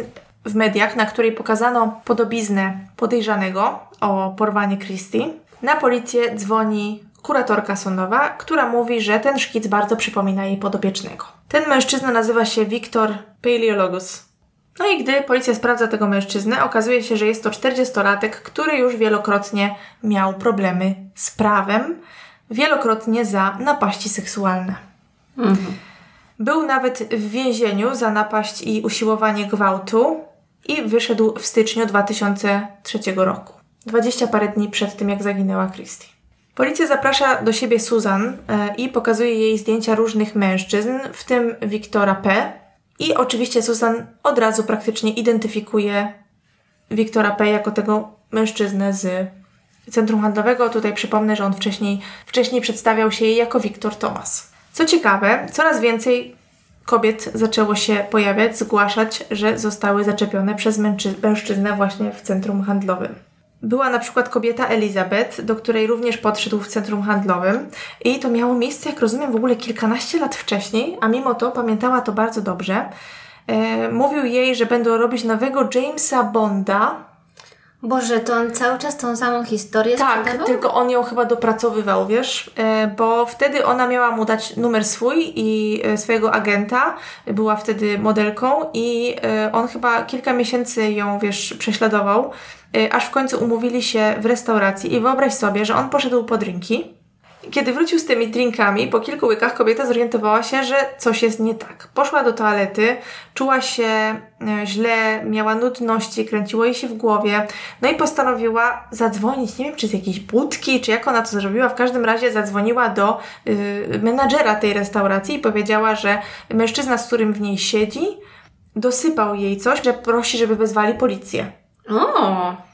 w mediach, na której pokazano podobiznę podejrzanego o porwanie Christie, na policję dzwoni kuratorka sądowa, która mówi, że ten szkic bardzo przypomina jej podopiecznego. Ten mężczyzna nazywa się Wiktor Paleologus. No i gdy policja sprawdza tego mężczyznę, okazuje się, że jest to 40-latek, który już wielokrotnie miał problemy z prawem, wielokrotnie za napaści seksualne. Mhm. Był nawet w więzieniu za napaść i usiłowanie gwałtu i wyszedł w styczniu 2003 roku. Dwadzieścia parę dni przed tym, jak zaginęła Christie. Policja zaprasza do siebie Susan e, i pokazuje jej zdjęcia różnych mężczyzn, w tym Wiktora P. I oczywiście Susan od razu praktycznie identyfikuje Wiktora P. jako tego mężczyznę z centrum handlowego. Tutaj przypomnę, że on wcześniej, wcześniej przedstawiał się jej jako Wiktor Thomas. Co ciekawe, coraz więcej kobiet zaczęło się pojawiać, zgłaszać, że zostały zaczepione przez mężczyznę właśnie w centrum handlowym. Była na przykład kobieta Elizabeth, do której również podszedł w centrum handlowym i to miało miejsce, jak rozumiem, w ogóle kilkanaście lat wcześniej, a mimo to pamiętała to bardzo dobrze. E, mówił jej, że będą robić nowego Jamesa Bonda, Boże, to on cały czas tą samą historię Tak, sprzedawał? tylko on ją chyba dopracowywał, wiesz, e, bo wtedy ona miała mu dać numer swój i e, swojego agenta, była wtedy modelką i e, on chyba kilka miesięcy ją, wiesz, prześladował, aż w końcu umówili się w restauracji i wyobraź sobie, że on poszedł po drinki, kiedy wrócił z tymi drinkami, po kilku łykach kobieta zorientowała się, że coś jest nie tak. Poszła do toalety, czuła się e, źle, miała nudności, kręciło jej się w głowie, no i postanowiła zadzwonić, nie wiem czy z jakiejś budki, czy jak ona to zrobiła, w każdym razie zadzwoniła do y, menadżera tej restauracji i powiedziała, że mężczyzna, z którym w niej siedzi, dosypał jej coś, że prosi, żeby wezwali policję. O!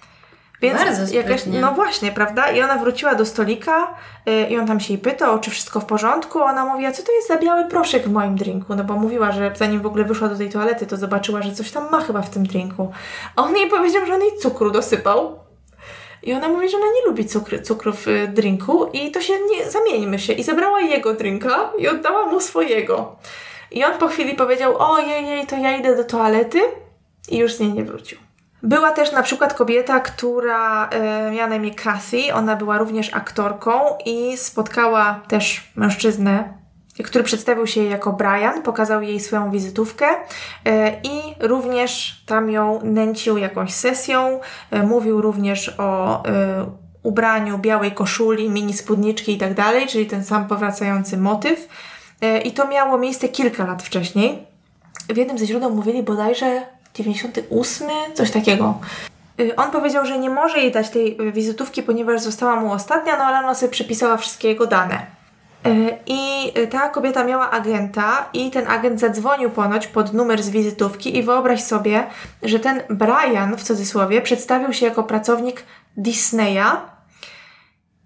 Więc Bardzo jakaś, no właśnie, prawda? I ona wróciła do stolika yy, i on tam się jej pytał, czy wszystko w porządku. Ona mówi, a co to jest za biały proszek w moim drinku? No bo mówiła, że zanim w ogóle wyszła do tej toalety, to zobaczyła, że coś tam ma chyba w tym drinku. A on jej powiedział, że on jej cukru dosypał. I ona mówi, że ona nie lubi cukru, cukru w y, drinku i to się nie, zamieńmy się. I zabrała jego drinka i oddała mu swojego. I on po chwili powiedział, ojej, to ja idę do toalety i już z niej nie wrócił. Była też na przykład kobieta, która e, miała na imię Kathy. Ona była również aktorką i spotkała też mężczyznę, który przedstawił się jej jako Brian, pokazał jej swoją wizytówkę e, i również tam ją nęcił jakąś sesją. E, mówił również o e, ubraniu białej koszuli, mini spódniczki tak dalej, czyli ten sam powracający motyw. I to miało miejsce kilka lat wcześniej. W jednym ze źródeł mówili bodajże 98, coś takiego. Y, on powiedział, że nie może jej dać tej wizytówki, ponieważ została mu ostatnia, no ale ona sobie przepisała wszystkie jego dane. Y, I ta kobieta miała agenta i ten agent zadzwonił ponoć pod numer z wizytówki i wyobraź sobie, że ten Brian, w cudzysłowie, przedstawił się jako pracownik Disneya,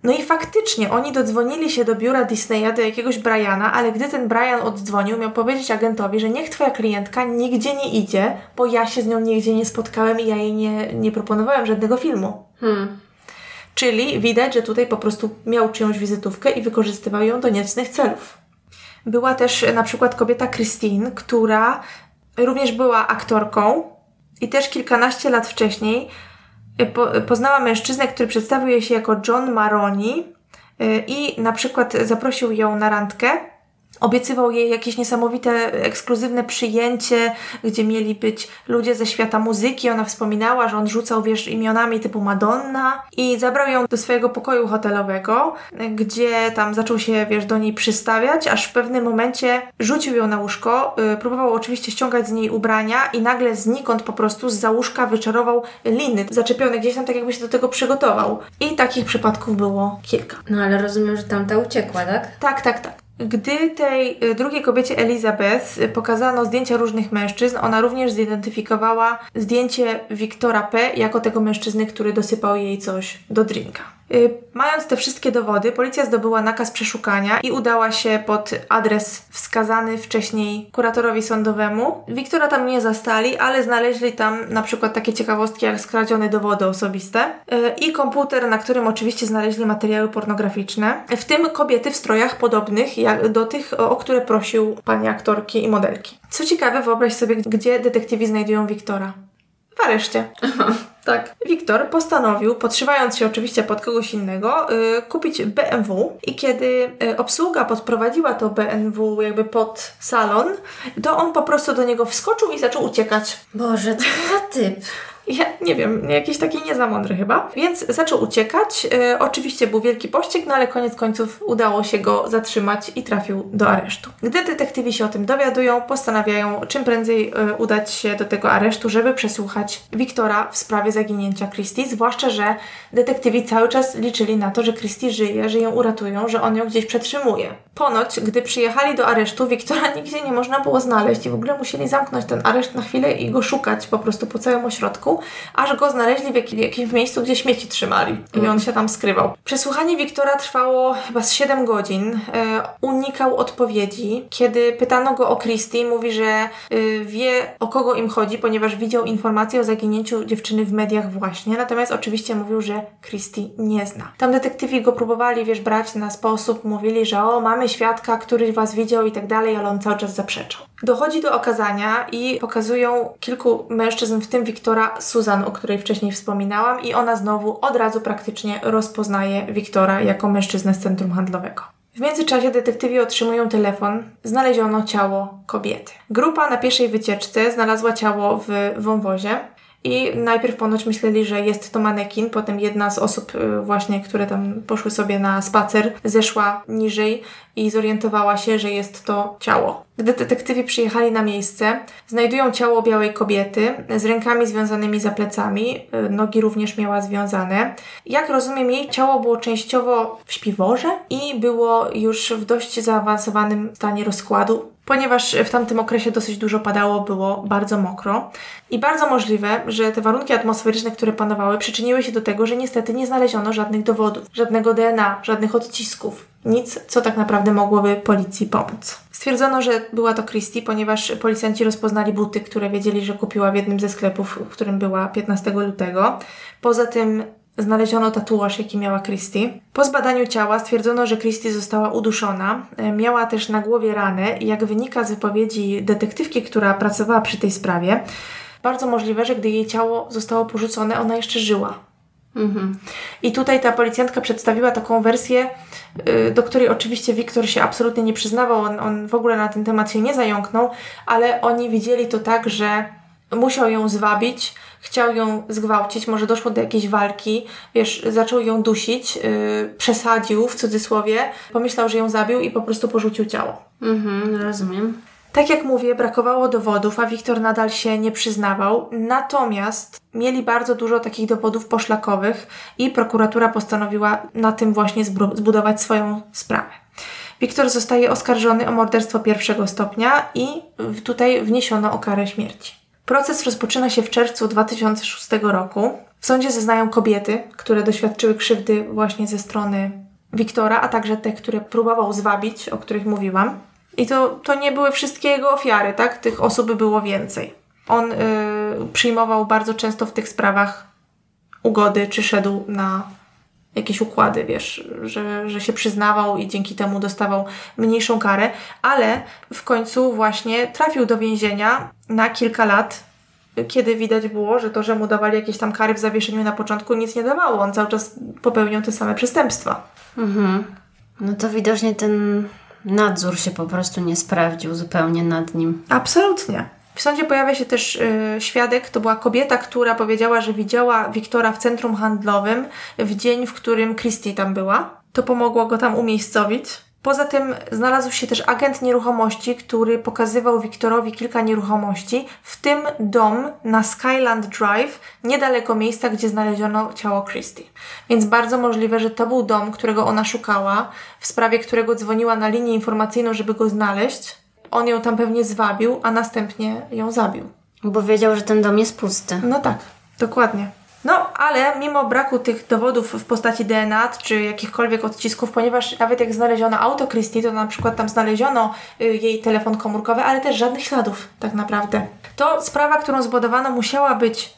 no i faktycznie oni dodzwonili się do biura Disneya, do jakiegoś Briana, ale gdy ten Brian oddzwonił, miał powiedzieć agentowi, że niech twoja klientka nigdzie nie idzie, bo ja się z nią nigdzie nie spotkałem i ja jej nie, nie proponowałem żadnego filmu. Hmm. Czyli widać, że tutaj po prostu miał czyjąś wizytówkę i wykorzystywał ją do niecnych celów. Była też na przykład kobieta Christine, która również była aktorką i też kilkanaście lat wcześniej po, poznała mężczyznę, który przedstawił się jako John Maroni y, i na przykład zaprosił ją na randkę Obiecywał jej jakieś niesamowite, ekskluzywne przyjęcie, gdzie mieli być ludzie ze świata muzyki. Ona wspominała, że on rzucał, wiesz, imionami typu Madonna i zabrał ją do swojego pokoju hotelowego, gdzie tam zaczął się, wiesz, do niej przystawiać, aż w pewnym momencie rzucił ją na łóżko, yy, próbował oczywiście ściągać z niej ubrania i nagle znikąd po prostu z za łóżka wyczarował liny zaczepione gdzieś tam, tak jakby się do tego przygotował. I takich przypadków było kilka. No ale rozumiem, że tamta uciekła, tak? Tak, tak, tak. Gdy tej y, drugiej kobiecie Elizabeth y, pokazano zdjęcia różnych mężczyzn, ona również zidentyfikowała zdjęcie Wiktora P. jako tego mężczyzny, który dosypał jej coś do drinka. Y, mając te wszystkie dowody, policja zdobyła nakaz przeszukania i udała się pod adres wskazany wcześniej kuratorowi sądowemu. Wiktora tam nie zastali, ale znaleźli tam na przykład takie ciekawostki jak skradzione dowody osobiste y, i komputer, na którym oczywiście znaleźli materiały pornograficzne, w tym kobiety w strojach podobnych do tych, o które prosił pani aktorki i modelki. Co ciekawe, wyobraź sobie, gdzie detektywi znajdują Wiktora. W areszcie. Tak. Wiktor postanowił, podszywając się oczywiście pod kogoś innego, yy, kupić BMW i kiedy yy, obsługa podprowadziła to BMW jakby pod salon, to on po prostu do niego wskoczył i zaczął uciekać. Boże, za typ. Ja nie wiem, jakiś taki nie za mądry chyba. Więc zaczął uciekać. E, oczywiście był wielki pościg, no ale koniec końców udało się go zatrzymać i trafił do aresztu. Gdy detektywi się o tym dowiadują, postanawiają czym prędzej e, udać się do tego aresztu, żeby przesłuchać Wiktora w sprawie zaginięcia Christie, zwłaszcza, że detektywi cały czas liczyli na to, że Christie żyje, że ją uratują, że on ją gdzieś przetrzymuje. Ponoć, gdy przyjechali do aresztu, Wiktora nigdzie nie można było znaleźć i w ogóle musieli zamknąć ten areszt na chwilę i go szukać po prostu po całym ośrodku aż go znaleźli w jakimś miejscu, gdzie śmieci trzymali i on się tam skrywał. Przesłuchanie Wiktora trwało chyba z 7 godzin. E, unikał odpowiedzi. Kiedy pytano go o Christie, mówi, że y, wie o kogo im chodzi, ponieważ widział informację o zaginięciu dziewczyny w mediach właśnie, natomiast oczywiście mówił, że Christie nie zna. Tam detektywi go próbowali, wiesz, brać na sposób, mówili, że o, mamy świadka, który was widział i tak dalej, ale on cały czas zaprzeczał. Dochodzi do okazania i pokazują kilku mężczyzn, w tym Wiktora, Susan, o której wcześniej wspominałam, i ona znowu od razu praktycznie rozpoznaje Wiktora jako mężczyznę z centrum handlowego. W międzyczasie detektywi otrzymują telefon. Znaleziono ciało kobiety. Grupa na pierwszej wycieczce znalazła ciało w wąwozie. I najpierw ponoć myśleli, że jest to manekin, potem jedna z osób y, właśnie, które tam poszły sobie na spacer, zeszła niżej i zorientowała się, że jest to ciało. Gdy detektywi przyjechali na miejsce, znajdują ciało białej kobiety z rękami związanymi za plecami, y, nogi również miała związane. Jak rozumiem, jej ciało było częściowo w śpiworze i było już w dość zaawansowanym stanie rozkładu, ponieważ w tamtym okresie dosyć dużo padało, było bardzo mokro i bardzo możliwe, że te warunki atmosferyczne, które panowały, przyczyniły się do tego, że niestety nie znaleziono żadnych dowodów, żadnego DNA, żadnych odcisków, nic, co tak naprawdę mogłoby policji pomóc. Stwierdzono, że była to Christie, ponieważ policjanci rozpoznali buty, które wiedzieli, że kupiła w jednym ze sklepów, w którym była 15 lutego. Poza tym Znaleziono tatuaż, jaki miała Christie. Po zbadaniu ciała stwierdzono, że Christie została uduszona. E, miała też na głowie ranę i jak wynika z wypowiedzi detektywki, która pracowała przy tej sprawie, bardzo możliwe, że gdy jej ciało zostało porzucone, ona jeszcze żyła. Mhm. I tutaj ta policjantka przedstawiła taką wersję, y, do której oczywiście Wiktor się absolutnie nie przyznawał, on, on w ogóle na ten temat się nie zająknął, ale oni widzieli to tak, że musiał ją zwabić, chciał ją zgwałcić, może doszło do jakiejś walki, wiesz, zaczął ją dusić, yy, przesadził w cudzysłowie, pomyślał, że ją zabił i po prostu porzucił ciało. Mhm, rozumiem. Tak jak mówię, brakowało dowodów, a Wiktor nadal się nie przyznawał. Natomiast mieli bardzo dużo takich dowodów poszlakowych i prokuratura postanowiła na tym właśnie zbudować swoją sprawę. Wiktor zostaje oskarżony o morderstwo pierwszego stopnia i tutaj wniesiono o karę śmierci. Proces rozpoczyna się w czerwcu 2006 roku. W sądzie zeznają kobiety, które doświadczyły krzywdy właśnie ze strony Wiktora, a także te, które próbował zwabić, o których mówiłam. I to, to nie były wszystkie jego ofiary, tak? Tych osób było więcej. On y, przyjmował bardzo często w tych sprawach ugody, czy szedł na jakieś układy, wiesz, że, że się przyznawał i dzięki temu dostawał mniejszą karę, ale w końcu właśnie trafił do więzienia na kilka lat, kiedy widać było, że to, że mu dawali jakieś tam kary w zawieszeniu na początku nic nie dawało. On cały czas popełniał te same przestępstwa. Mhm. No to widocznie ten nadzór się po prostu nie sprawdził zupełnie nad nim. Absolutnie. W sądzie pojawia się też y, świadek, to była kobieta, która powiedziała, że widziała Wiktora w centrum handlowym w dzień, w którym Christie tam była. To pomogło go tam umiejscowić. Poza tym znalazł się też agent nieruchomości, który pokazywał Wiktorowi kilka nieruchomości, w tym dom na Skyland Drive, niedaleko miejsca, gdzie znaleziono ciało Christie. Więc bardzo możliwe, że to był dom, którego ona szukała, w sprawie którego dzwoniła na linię informacyjną, żeby go znaleźć. On ją tam pewnie zwabił, a następnie ją zabił. Bo wiedział, że ten dom jest pusty. No tak, dokładnie. No, ale mimo braku tych dowodów w postaci DNA czy jakichkolwiek odcisków, ponieważ nawet jak znaleziono auto Christie, to na przykład tam znaleziono y, jej telefon komórkowy, ale też żadnych śladów tak naprawdę. To sprawa, którą zbudowano, musiała być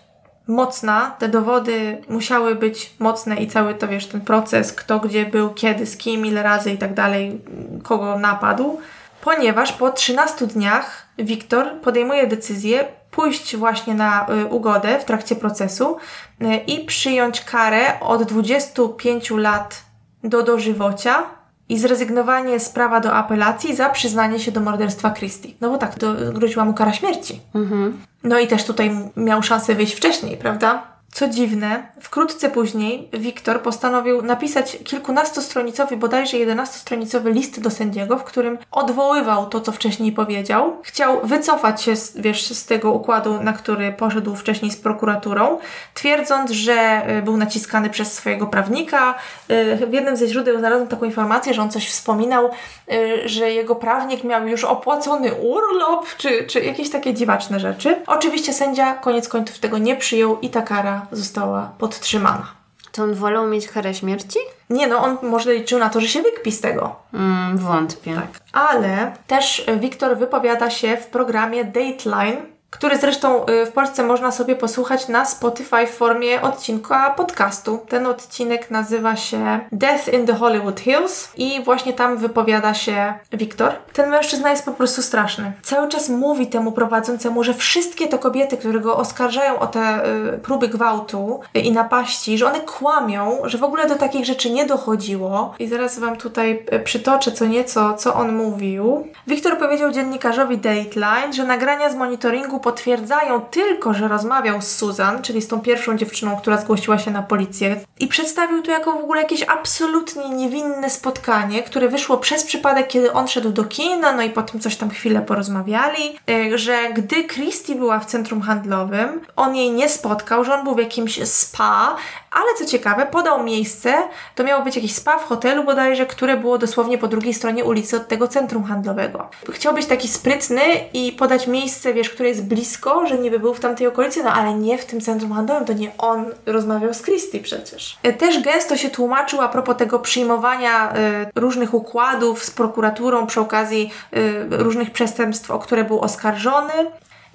mocna, te dowody musiały być mocne i cały to, wiesz, ten proces, kto gdzie był, kiedy, z kim, ile razy i tak dalej, kogo napadł, ponieważ po 13 dniach Wiktor podejmuje decyzję pójść właśnie na y, ugodę w trakcie procesu y, i przyjąć karę od 25 lat do dożywocia i zrezygnowanie z prawa do apelacji za przyznanie się do morderstwa Christie. No bo tak, groziła mu kara śmierci. Mhm. No i też tutaj miał szansę wyjść wcześniej, prawda? Co dziwne, wkrótce później Wiktor postanowił napisać kilkunastostronicowy, bodajże jedenastostronicowy list do sędziego, w którym odwoływał to, co wcześniej powiedział. Chciał wycofać się, wiesz, z tego układu, na który poszedł wcześniej z prokuraturą, twierdząc, że e, był naciskany przez swojego prawnika. E, w jednym ze źródeł znalazłem taką informację, że on coś wspominał, e, że jego prawnik miał już opłacony urlop, czy, czy jakieś takie dziwaczne rzeczy. Oczywiście sędzia koniec końców tego nie przyjął i ta kara została podtrzymana. To on wolał mieć karę śmierci? Nie, no on może liczył na to, że się wykpi z tego. Mm, wątpię. Tak. Ale też Wiktor wypowiada się w programie Dateline, który zresztą y, w Polsce można sobie posłuchać na Spotify w formie odcinka podcastu. Ten odcinek nazywa się Death in the Hollywood Hills i właśnie tam wypowiada się Wiktor. Ten mężczyzna jest po prostu straszny. Cały czas mówi temu prowadzącemu, że wszystkie te kobiety, które go oskarżają o te y, próby gwałtu y, i napaści, że one kłamią, że w ogóle do takich rzeczy nie dochodziło. I zaraz Wam tutaj y, przytoczę co nieco, co on mówił. Wiktor powiedział dziennikarzowi Dateline, że nagrania z monitoringu potwierdzają tylko, że rozmawiał z Susan, czyli z tą pierwszą dziewczyną, która zgłosiła się na policję i przedstawił to jako w ogóle jakieś absolutnie niewinne spotkanie, które wyszło przez przypadek, kiedy on szedł do kina, no i potem coś tam chwilę porozmawiali, e, że gdy Christy była w centrum handlowym, on jej nie spotkał, że on był w jakimś spa, ale co ciekawe, podał miejsce, to miało być jakieś spa w hotelu bodajże, które było dosłownie po drugiej stronie ulicy od tego centrum handlowego. Chciał być taki sprytny i podać miejsce, wiesz, które jest blisko, że niby był w tamtej okolicy, no ale nie w tym centrum handlowym, to nie on rozmawiał z Christie przecież. E, też gęsto się tłumaczył a propos tego przyjmowania y, różnych układów z prokuraturą przy okazji y, różnych przestępstw, o które był oskarżony.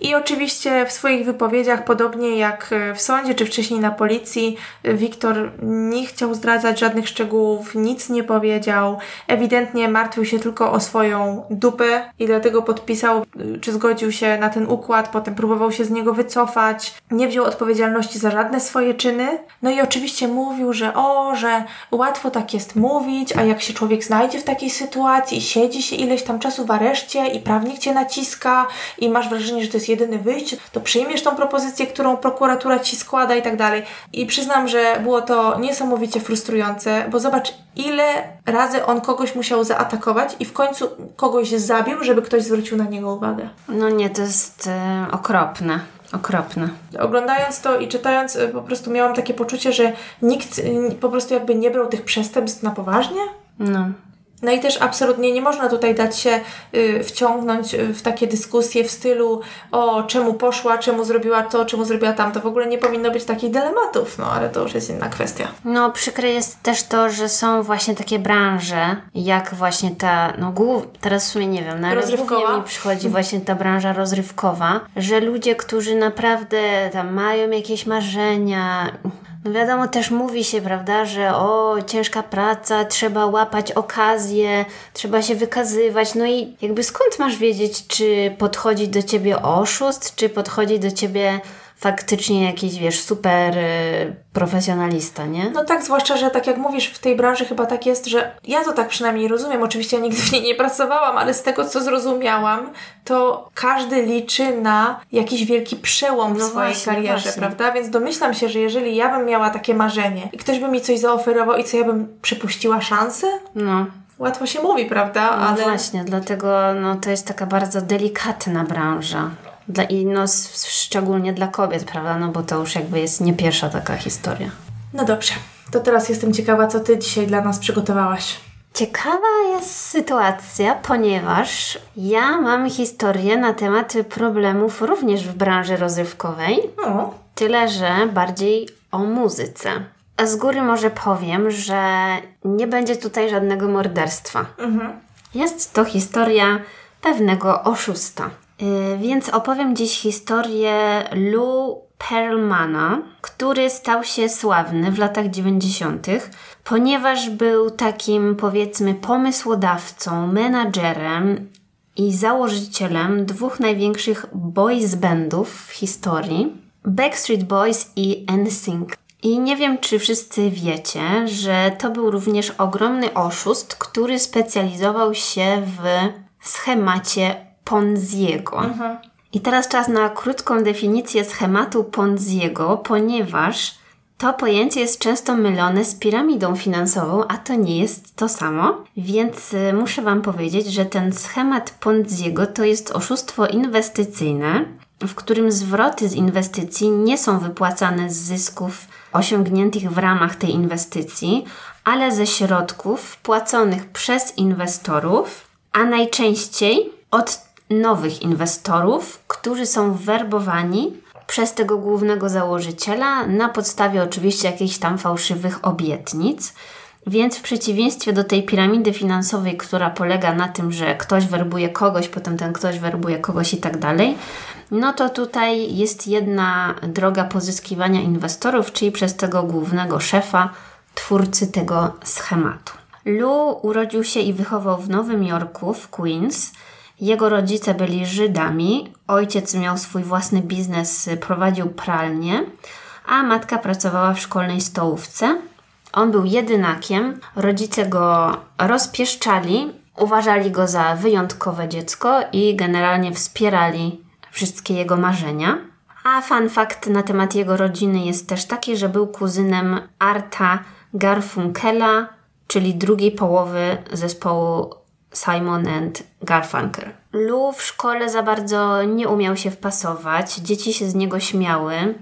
I oczywiście w swoich wypowiedziach, podobnie jak w sądzie czy wcześniej na policji, Wiktor nie chciał zdradzać żadnych szczegółów, nic nie powiedział. Ewidentnie martwił się tylko o swoją dupę i dlatego podpisał, czy zgodził się na ten układ, potem próbował się z niego wycofać, nie wziął odpowiedzialności za żadne swoje czyny. No i oczywiście mówił, że o, że łatwo tak jest mówić, a jak się człowiek znajdzie w takiej sytuacji, siedzi się ileś tam czasu w areszcie i prawnik cię naciska i masz wrażenie, że to jest jedyne wyjście, to przyjmiesz tą propozycję, którą prokuratura ci składa i tak dalej. I przyznam, że było to niesamowicie frustrujące, bo zobacz, ile razy on kogoś musiał zaatakować i w końcu kogoś zabił, żeby ktoś zwrócił na niego uwagę. No nie, to jest e, okropne. Okropne. Oglądając to i czytając, e, po prostu miałam takie poczucie, że nikt e, po prostu jakby nie brał tych przestępstw na poważnie. No. No i też absolutnie nie można tutaj dać się y, wciągnąć y, w takie dyskusje w stylu o czemu poszła, czemu zrobiła to, czemu zrobiła tamto. W ogóle nie powinno być takich dylematów, no ale to już jest inna kwestia. No przykre jest też to, że są właśnie takie branże, jak właśnie ta, no głów, teraz w sumie nie wiem, no ale głównie mi przychodzi właśnie ta branża rozrywkowa, że ludzie, którzy naprawdę tam mają jakieś marzenia, no wiadomo, też mówi się, prawda, że o, ciężka praca, trzeba łapać okazję, trzeba się wykazywać. No i jakby skąd masz wiedzieć, czy podchodzi do ciebie oszust, czy podchodzi do ciebie faktycznie jakiś, wiesz, super y, profesjonalista, nie? No tak, zwłaszcza, że tak jak mówisz, w tej branży chyba tak jest, że ja to tak przynajmniej rozumiem, oczywiście ja nigdy w niej nie pracowałam, ale z tego, co zrozumiałam, to każdy liczy na jakiś wielki przełom no w swojej właśnie, karierze, właśnie. prawda? Więc domyślam się, że jeżeli ja bym miała takie marzenie i ktoś by mi coś zaoferował i co ja bym przypuściła szansę, no łatwo się mówi, prawda? No ale... właśnie, dlatego no, to jest taka bardzo delikatna branża. Dla, I no, szczególnie dla kobiet, prawda? No bo to już jakby jest nie pierwsza taka historia. No dobrze, to teraz jestem ciekawa, co Ty dzisiaj dla nas przygotowałaś. Ciekawa jest sytuacja, ponieważ ja mam historię na temat problemów również w branży rozrywkowej. O. Tyle, że bardziej o muzyce. A z góry może powiem, że nie będzie tutaj żadnego morderstwa. Mhm. Jest to historia pewnego oszusta. Y, więc opowiem dziś historię Lou Perlmana, który stał się sławny w latach 90., ponieważ był takim powiedzmy pomysłodawcą, menadżerem i założycielem dwóch największych boys bandów w historii Backstreet Boys i NSYNC. I nie wiem, czy wszyscy wiecie, że to był również ogromny oszust, który specjalizował się w schemacie Ponziego. Mhm. I teraz czas na krótką definicję schematu Ponziego, ponieważ to pojęcie jest często mylone z piramidą finansową, a to nie jest to samo. Więc y, muszę Wam powiedzieć, że ten schemat Ponziego to jest oszustwo inwestycyjne, w którym zwroty z inwestycji nie są wypłacane z zysków osiągniętych w ramach tej inwestycji, ale ze środków płaconych przez inwestorów, a najczęściej od nowych inwestorów, którzy są werbowani przez tego głównego założyciela na podstawie oczywiście jakichś tam fałszywych obietnic. Więc w przeciwieństwie do tej piramidy finansowej, która polega na tym, że ktoś werbuje kogoś, potem ten ktoś werbuje kogoś i tak dalej, no to tutaj jest jedna droga pozyskiwania inwestorów, czyli przez tego głównego szefa, twórcy tego schematu. Lu urodził się i wychował w Nowym Jorku, w Queens. Jego rodzice byli Żydami, ojciec miał swój własny biznes, prowadził pralnię, a matka pracowała w szkolnej stołówce. On był jedynakiem, rodzice go rozpieszczali, uważali go za wyjątkowe dziecko i generalnie wspierali wszystkie jego marzenia. A fun fact na temat jego rodziny jest też taki, że był kuzynem Arta Garfunkela, czyli drugiej połowy zespołu Simon and Garfunkel. Lou w szkole za bardzo nie umiał się wpasować. Dzieci się z niego śmiały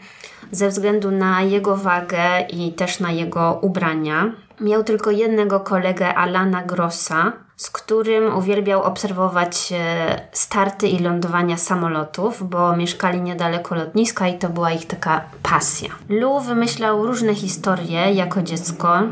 ze względu na jego wagę i też na jego ubrania. Miał tylko jednego kolegę, Alana Grossa, z którym uwielbiał obserwować e, starty i lądowania samolotów, bo mieszkali niedaleko lotniska i to była ich taka pasja. Lou wymyślał różne historie jako dziecko.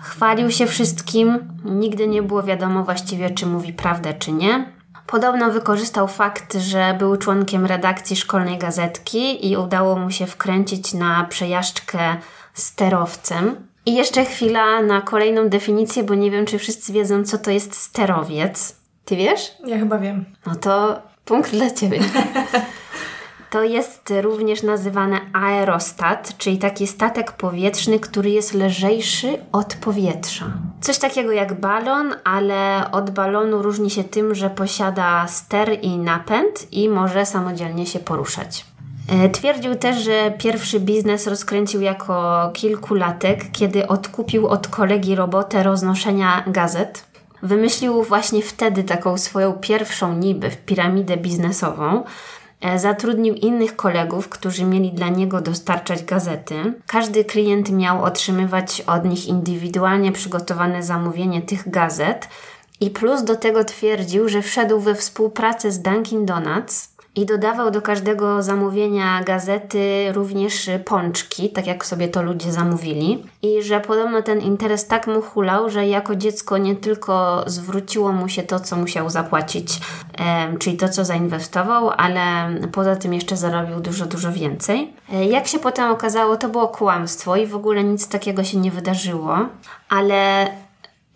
Chwalił się wszystkim, nigdy nie było wiadomo właściwie, czy mówi prawdę, czy nie. Podobno wykorzystał fakt, że był członkiem redakcji szkolnej gazetki i udało mu się wkręcić na przejażdżkę sterowcem. I jeszcze chwila na kolejną definicję, bo nie wiem, czy wszyscy wiedzą, co to jest sterowiec. Ty wiesz? Ja chyba wiem. No to punkt dla Ciebie. To jest również nazywane aerostat, czyli taki statek powietrzny, który jest lżejszy od powietrza. Coś takiego jak balon, ale od balonu różni się tym, że posiada ster i napęd i może samodzielnie się poruszać. E, twierdził też, że pierwszy biznes rozkręcił jako kilkulatek, kiedy odkupił od kolegi robotę roznoszenia gazet. Wymyślił właśnie wtedy taką swoją pierwszą niby piramidę biznesową, zatrudnił innych kolegów, którzy mieli dla niego dostarczać gazety. Każdy klient miał otrzymywać od nich indywidualnie przygotowane zamówienie tych gazet. I plus do tego twierdził, że wszedł we współpracę z Dunkin Donuts, i dodawał do każdego zamówienia gazety również pączki, tak jak sobie to ludzie zamówili. I że podobno ten interes tak mu hulał, że jako dziecko nie tylko zwróciło mu się to, co musiał zapłacić, czyli to, co zainwestował, ale poza tym jeszcze zarobił dużo, dużo więcej. E, jak się potem okazało, to było kłamstwo i w ogóle nic takiego się nie wydarzyło, ale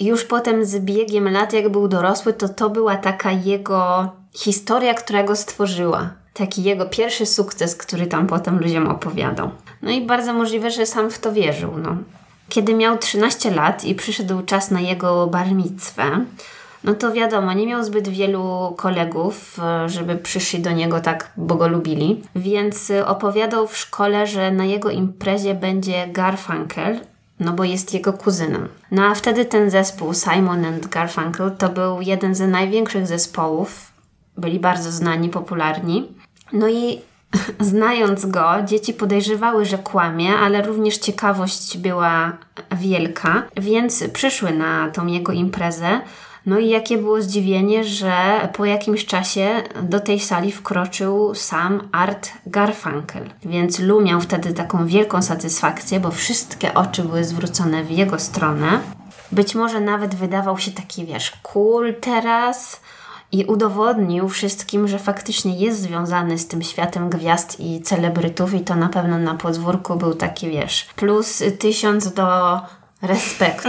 już potem z biegiem lat, jak był dorosły, to to była taka jego historia, która go stworzyła. Taki jego pierwszy sukces, który tam potem ludziom opowiadał. No i bardzo możliwe, że sam w to wierzył. No. Kiedy miał 13 lat i przyszedł czas na jego barmicwę, no to wiadomo, nie miał zbyt wielu kolegów, żeby przyszli do niego tak, bo go lubili, więc opowiadał w szkole, że na jego imprezie będzie Garfunkel, no bo jest jego kuzynem. No a wtedy ten zespół Simon and Garfunkel to był jeden z największych zespołów byli bardzo znani, popularni. No i znając go, dzieci podejrzewały, że kłamie, ale również ciekawość była wielka, więc przyszły na tą jego imprezę. No i jakie było zdziwienie, że po jakimś czasie do tej sali wkroczył sam Art Garfunkel. Więc Lu miał wtedy taką wielką satysfakcję, bo wszystkie oczy były zwrócone w jego stronę. Być może nawet wydawał się taki, wiesz, cool teraz, i udowodnił wszystkim, że faktycznie jest związany z tym światem gwiazd i celebrytów i to na pewno na podwórku był taki, wiesz, plus tysiąc do respektu.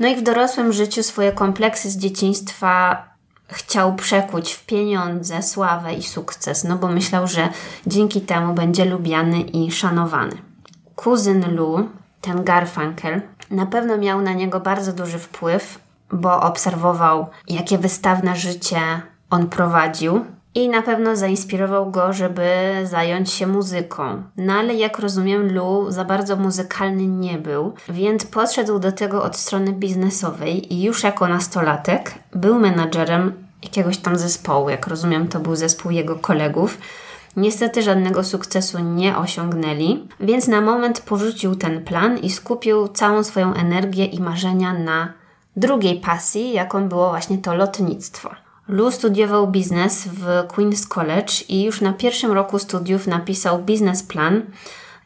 No i w dorosłym życiu swoje kompleksy z dzieciństwa chciał przekuć w pieniądze, sławę i sukces, no bo myślał, że dzięki temu będzie lubiany i szanowany. Kuzyn Lu, ten Garfunkel, na pewno miał na niego bardzo duży wpływ, bo obserwował, jakie wystawne życie on prowadził i na pewno zainspirował go, żeby zająć się muzyką. No ale jak rozumiem, Lu za bardzo muzykalny nie był, więc podszedł do tego od strony biznesowej i już jako nastolatek był menadżerem jakiegoś tam zespołu. Jak rozumiem, to był zespół jego kolegów. Niestety żadnego sukcesu nie osiągnęli, więc na moment porzucił ten plan i skupił całą swoją energię i marzenia na drugiej pasji, jaką było właśnie to lotnictwo. Lu studiował biznes w Queen's College i już na pierwszym roku studiów napisał biznesplan.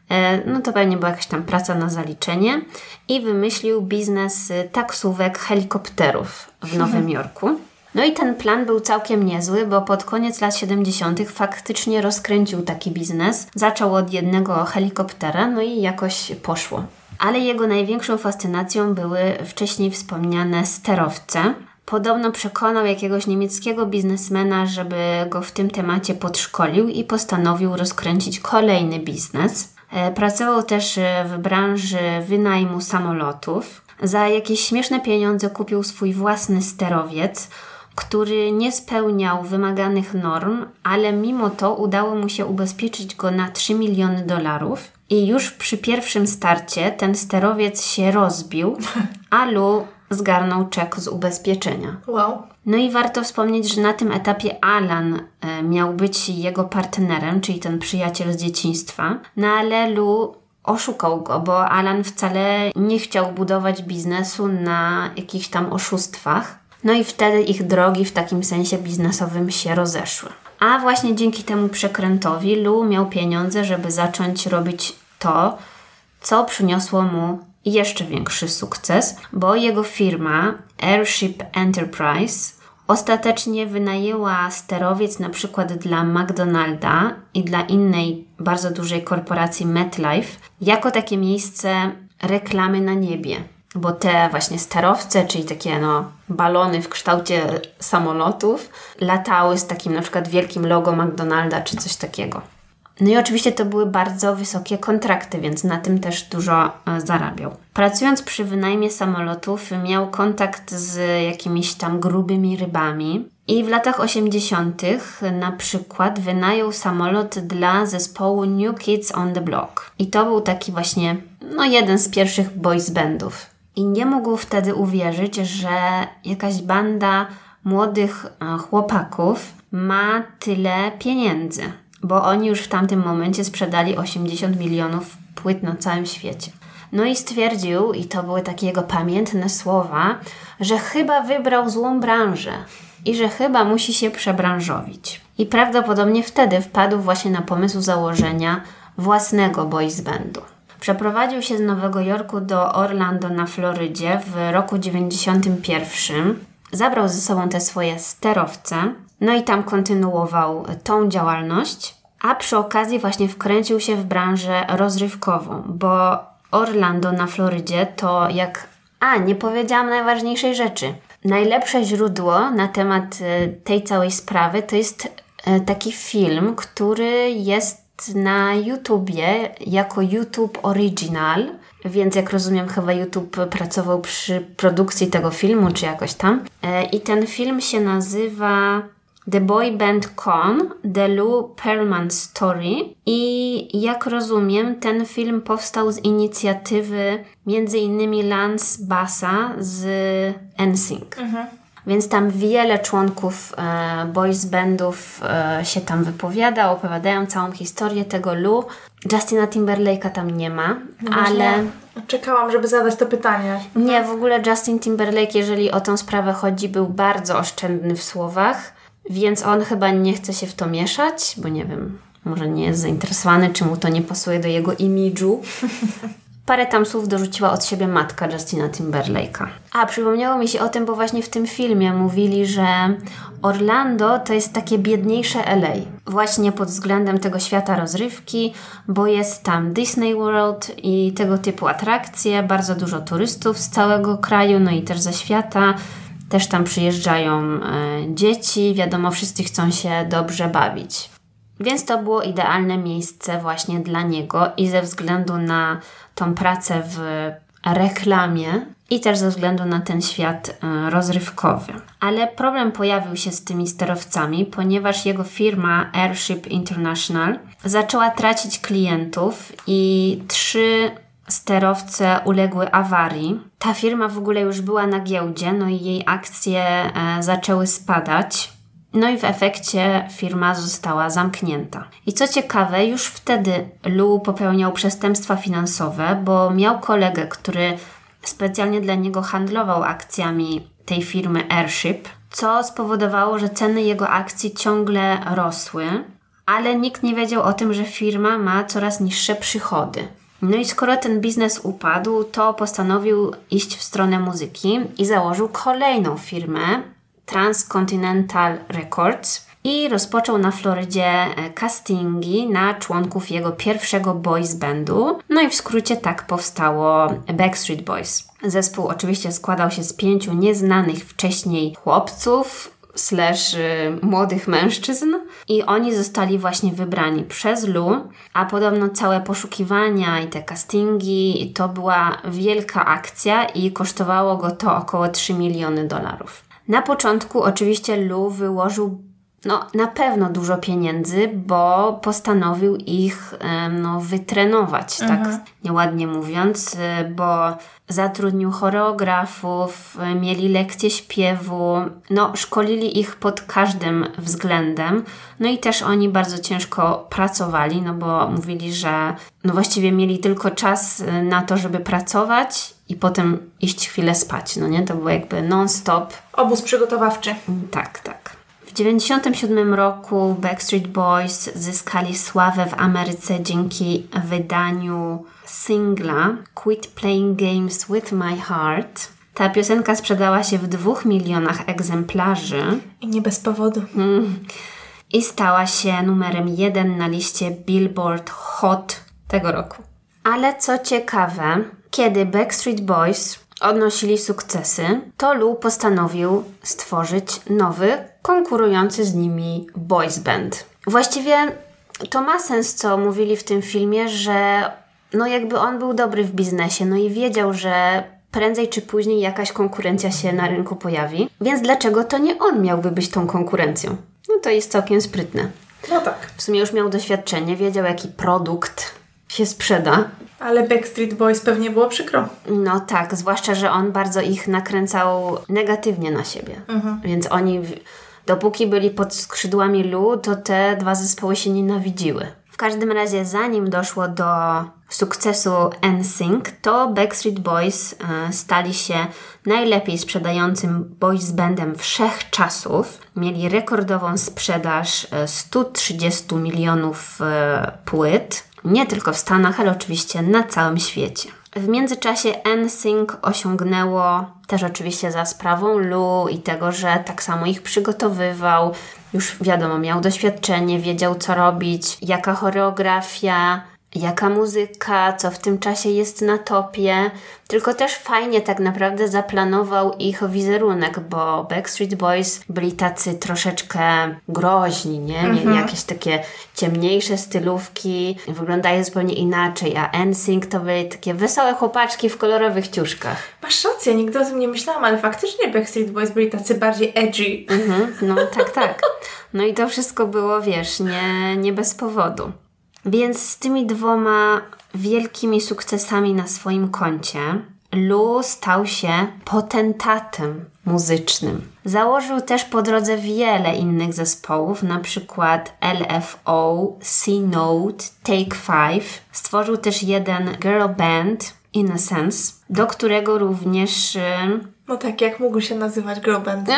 E, no to pewnie była jakaś tam praca na zaliczenie i wymyślił biznes taksówek helikopterów w Nowym Jorku. No i ten plan był całkiem niezły, bo pod koniec lat 70. faktycznie rozkręcił taki biznes. Zaczął od jednego helikoptera, no i jakoś poszło ale jego największą fascynacją były wcześniej wspomniane sterowce. Podobno przekonał jakiegoś niemieckiego biznesmena, żeby go w tym temacie podszkolił i postanowił rozkręcić kolejny biznes. E, pracował też e, w branży wynajmu samolotów. Za jakieś śmieszne pieniądze kupił swój własny sterowiec, który nie spełniał wymaganych norm, ale mimo to udało mu się ubezpieczyć go na 3 miliony dolarów. I już przy pierwszym starcie ten sterowiec się rozbił, a Lu zgarnął czek z ubezpieczenia. Wow. No i warto wspomnieć, że na tym etapie Alan e, miał być jego partnerem, czyli ten przyjaciel z dzieciństwa, no ale Lu oszukał go, bo Alan wcale nie chciał budować biznesu na jakichś tam oszustwach. No i wtedy ich drogi w takim sensie biznesowym się rozeszły. A właśnie dzięki temu przekrętowi Lu miał pieniądze, żeby zacząć robić to, co przyniosło mu jeszcze większy sukces, bo jego firma Airship Enterprise Ostatecznie wynajęła sterowiec na przykład dla McDonalda i dla innej bardzo dużej korporacji MetLife jako takie miejsce reklamy na niebie. Bo te właśnie sterowce, czyli takie no, balony w kształcie samolotów, latały z takim na przykład wielkim logo McDonalda czy coś takiego. No i oczywiście to były bardzo wysokie kontrakty, więc na tym też dużo e, zarabiał. Pracując przy wynajmie samolotów, miał kontakt z jakimiś tam grubymi rybami. I w latach 80. na przykład wynajął samolot dla zespołu New Kids on the Block. I to był taki właśnie, no jeden z pierwszych boys bandów. I nie mógł wtedy uwierzyć, że jakaś banda młodych e, chłopaków ma tyle pieniędzy bo oni już w tamtym momencie sprzedali 80 milionów płyt na całym świecie. No i stwierdził, i to były takie jego pamiętne słowa, że chyba wybrał złą branżę i że chyba musi się przebranżowić. I prawdopodobnie wtedy wpadł właśnie na pomysł założenia własnego boys bandu. Przeprowadził się z Nowego Jorku do Orlando na Florydzie w roku 91. Zabrał ze sobą te swoje sterowce, no i tam kontynuował tą działalność, a przy okazji właśnie wkręcił się w branżę rozrywkową, bo Orlando na Florydzie to jak. A, nie powiedziałam najważniejszej rzeczy. Najlepsze źródło na temat e, tej całej sprawy to jest e, taki film, który jest na YouTubie jako YouTube Original. Więc jak rozumiem, chyba YouTube pracował przy produkcji tego filmu, czy jakoś tam. E, I ten film się nazywa The Boy Band Con, The Lou Pearlman Story i jak rozumiem ten film powstał z inicjatywy między innymi Lance Bassa z NSYNC. Mhm. Więc tam wiele członków e, boys bandów e, się tam wypowiada, opowiadają całą historię tego Lu. Justina Timberlake'a tam nie ma, no ale... Czekałam, żeby zadać to pytanie. Nie, w ogóle Justin Timberlake, jeżeli o tą sprawę chodzi, był bardzo oszczędny w słowach. Więc on chyba nie chce się w to mieszać, bo nie wiem, może nie jest zainteresowany, czy mu to nie pasuje do jego imidżu. Parę tam słów dorzuciła od siebie matka Justina Timberlake'a. A, przypomniało mi się o tym, bo właśnie w tym filmie mówili, że Orlando to jest takie biedniejsze LA. Właśnie pod względem tego świata rozrywki, bo jest tam Disney World i tego typu atrakcje, bardzo dużo turystów z całego kraju, no i też ze świata też tam przyjeżdżają e, dzieci, wiadomo, wszyscy chcą się dobrze bawić. Więc to było idealne miejsce właśnie dla niego i ze względu na tą pracę w reklamie i też ze względu na ten świat e, rozrywkowy. Ale problem pojawił się z tymi sterowcami, ponieważ jego firma Airship International zaczęła tracić klientów i trzy sterowce uległy awarii. Ta firma w ogóle już była na giełdzie, no i jej akcje e, zaczęły spadać. No i w efekcie firma została zamknięta. I co ciekawe, już wtedy Lu popełniał przestępstwa finansowe, bo miał kolegę, który specjalnie dla niego handlował akcjami tej firmy Airship, co spowodowało, że ceny jego akcji ciągle rosły, ale nikt nie wiedział o tym, że firma ma coraz niższe przychody. No i skoro ten biznes upadł, to postanowił iść w stronę muzyki i założył kolejną firmę, Transcontinental Records, i rozpoczął na Florydzie e, castingi na członków jego pierwszego boys bandu. No i w skrócie tak powstało Backstreet Boys. Zespół oczywiście składał się z pięciu nieznanych wcześniej chłopców, slash y, młodych mężczyzn i oni zostali właśnie wybrani przez Lu, a podobno całe poszukiwania i te castingi to była wielka akcja i kosztowało go to około 3 miliony dolarów. Na początku oczywiście Lu wyłożył no, na pewno dużo pieniędzy, bo postanowił ich no, wytrenować, tak mhm. tak nieładnie mówiąc, y, bo zatrudnił choreografów, y, mieli lekcje śpiewu, no, szkolili ich pod każdym względem. No i też oni bardzo ciężko pracowali, no bo mówili, że no właściwie mieli tylko czas y, na to, żeby pracować i potem iść chwilę spać, no nie? To było jakby non-stop. Obóz przygotowawczy. Tak, tak. 1997 roku Backstreet Boys zyskali sławę w Ameryce dzięki wydaniu singla Quit Playing Games with My Heart. Ta piosenka sprzedała się w dwóch milionach egzemplarzy. I nie bez powodu. I stała się numerem jeden na liście Billboard Hot tego roku. Ale co ciekawe, kiedy Backstreet Boys odnosili sukcesy, to Lou postanowił stworzyć nowy, konkurujący z nimi boys band. Właściwie to ma sens, co mówili w tym filmie, że no jakby on był dobry w biznesie, no i wiedział, że prędzej czy później jakaś konkurencja się na rynku pojawi, więc dlaczego to nie on miałby być tą konkurencją? No to jest całkiem sprytne. No tak. W sumie już miał doświadczenie, wiedział jaki produkt się sprzeda. Ale Backstreet Boys pewnie było przykro. No tak, zwłaszcza, że on bardzo ich nakręcał negatywnie na siebie. Więc oni, dopóki byli pod skrzydłami Lu, to te dwa zespoły się nienawidziły. W każdym razie, zanim doszło do sukcesu NSYNC, to Backstreet Boys e, stali się najlepiej sprzedającym boys bandem wszechczasów. Mieli rekordową sprzedaż e, 130 milionów e, płyt. Nie tylko w Stanach, ale oczywiście na całym świecie. W międzyczasie NSYNC osiągnęło też oczywiście za sprawą Lu i tego, że tak samo ich przygotowywał. Już wiadomo, miał doświadczenie, wiedział co robić, jaka choreografia, jaka muzyka, co w tym czasie jest na topie. Tylko też fajnie tak naprawdę zaplanował ich wizerunek, bo Backstreet Boys byli tacy troszeczkę groźni, nie? Mieli jakieś takie ciemniejsze stylówki, wyglądają zupełnie inaczej, a NSYNC to byli takie wesołe chłopaczki w kolorowych ciuszkach. Masz rację, nigdy o tym nie myślałam, ale faktycznie Backstreet Boys byli tacy bardziej edgy. Mhm, no tak, tak. No i to wszystko było, wiesz, nie, nie bez powodu. Więc z tymi dwoma wielkimi sukcesami na swoim koncie, Lu stał się potentatem muzycznym. Założył też po drodze wiele innych zespołów, na przykład LFO, C-Note, Take Five. Stworzył też jeden girl band, Innocence, do którego również... ym, No tak, jak mógł się nazywać girl band?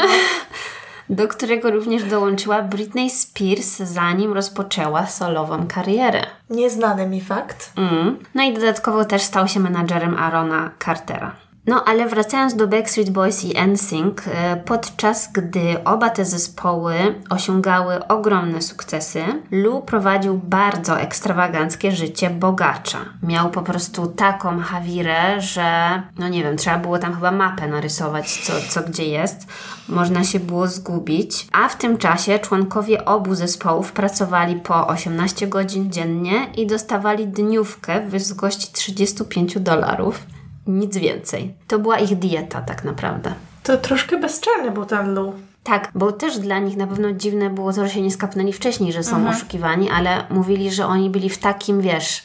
do którego również dołączyła Britney Spears, zanim rozpoczęła solową karierę. Nieznany mi fakt. Mm. No i dodatkowo też stał się menadżerem Arona Cartera. No ale wracając do Backstreet Boys i NSYNC, e, podczas gdy oba te zespoły osiągały ogromne sukcesy, Lou prowadził bardzo ekstrawaganckie życie bogacza. Miał po prostu taką hawirę, że no nie wiem, trzeba było tam chyba mapę narysować, co, co gdzie jest. Można się było zgubić. A w tym czasie członkowie obu zespołów pracowali po 18 godzin dziennie i dostawali dniówkę w wysokości 35 dolarów. Nic więcej. To była ich dieta tak naprawdę. To troszkę bezczelny był ten Lou. Tak, bo też dla nich na pewno dziwne było to, że się nie skapnęli wcześniej, że są oszukiwani, ale mówili, że oni byli w takim, wiesz,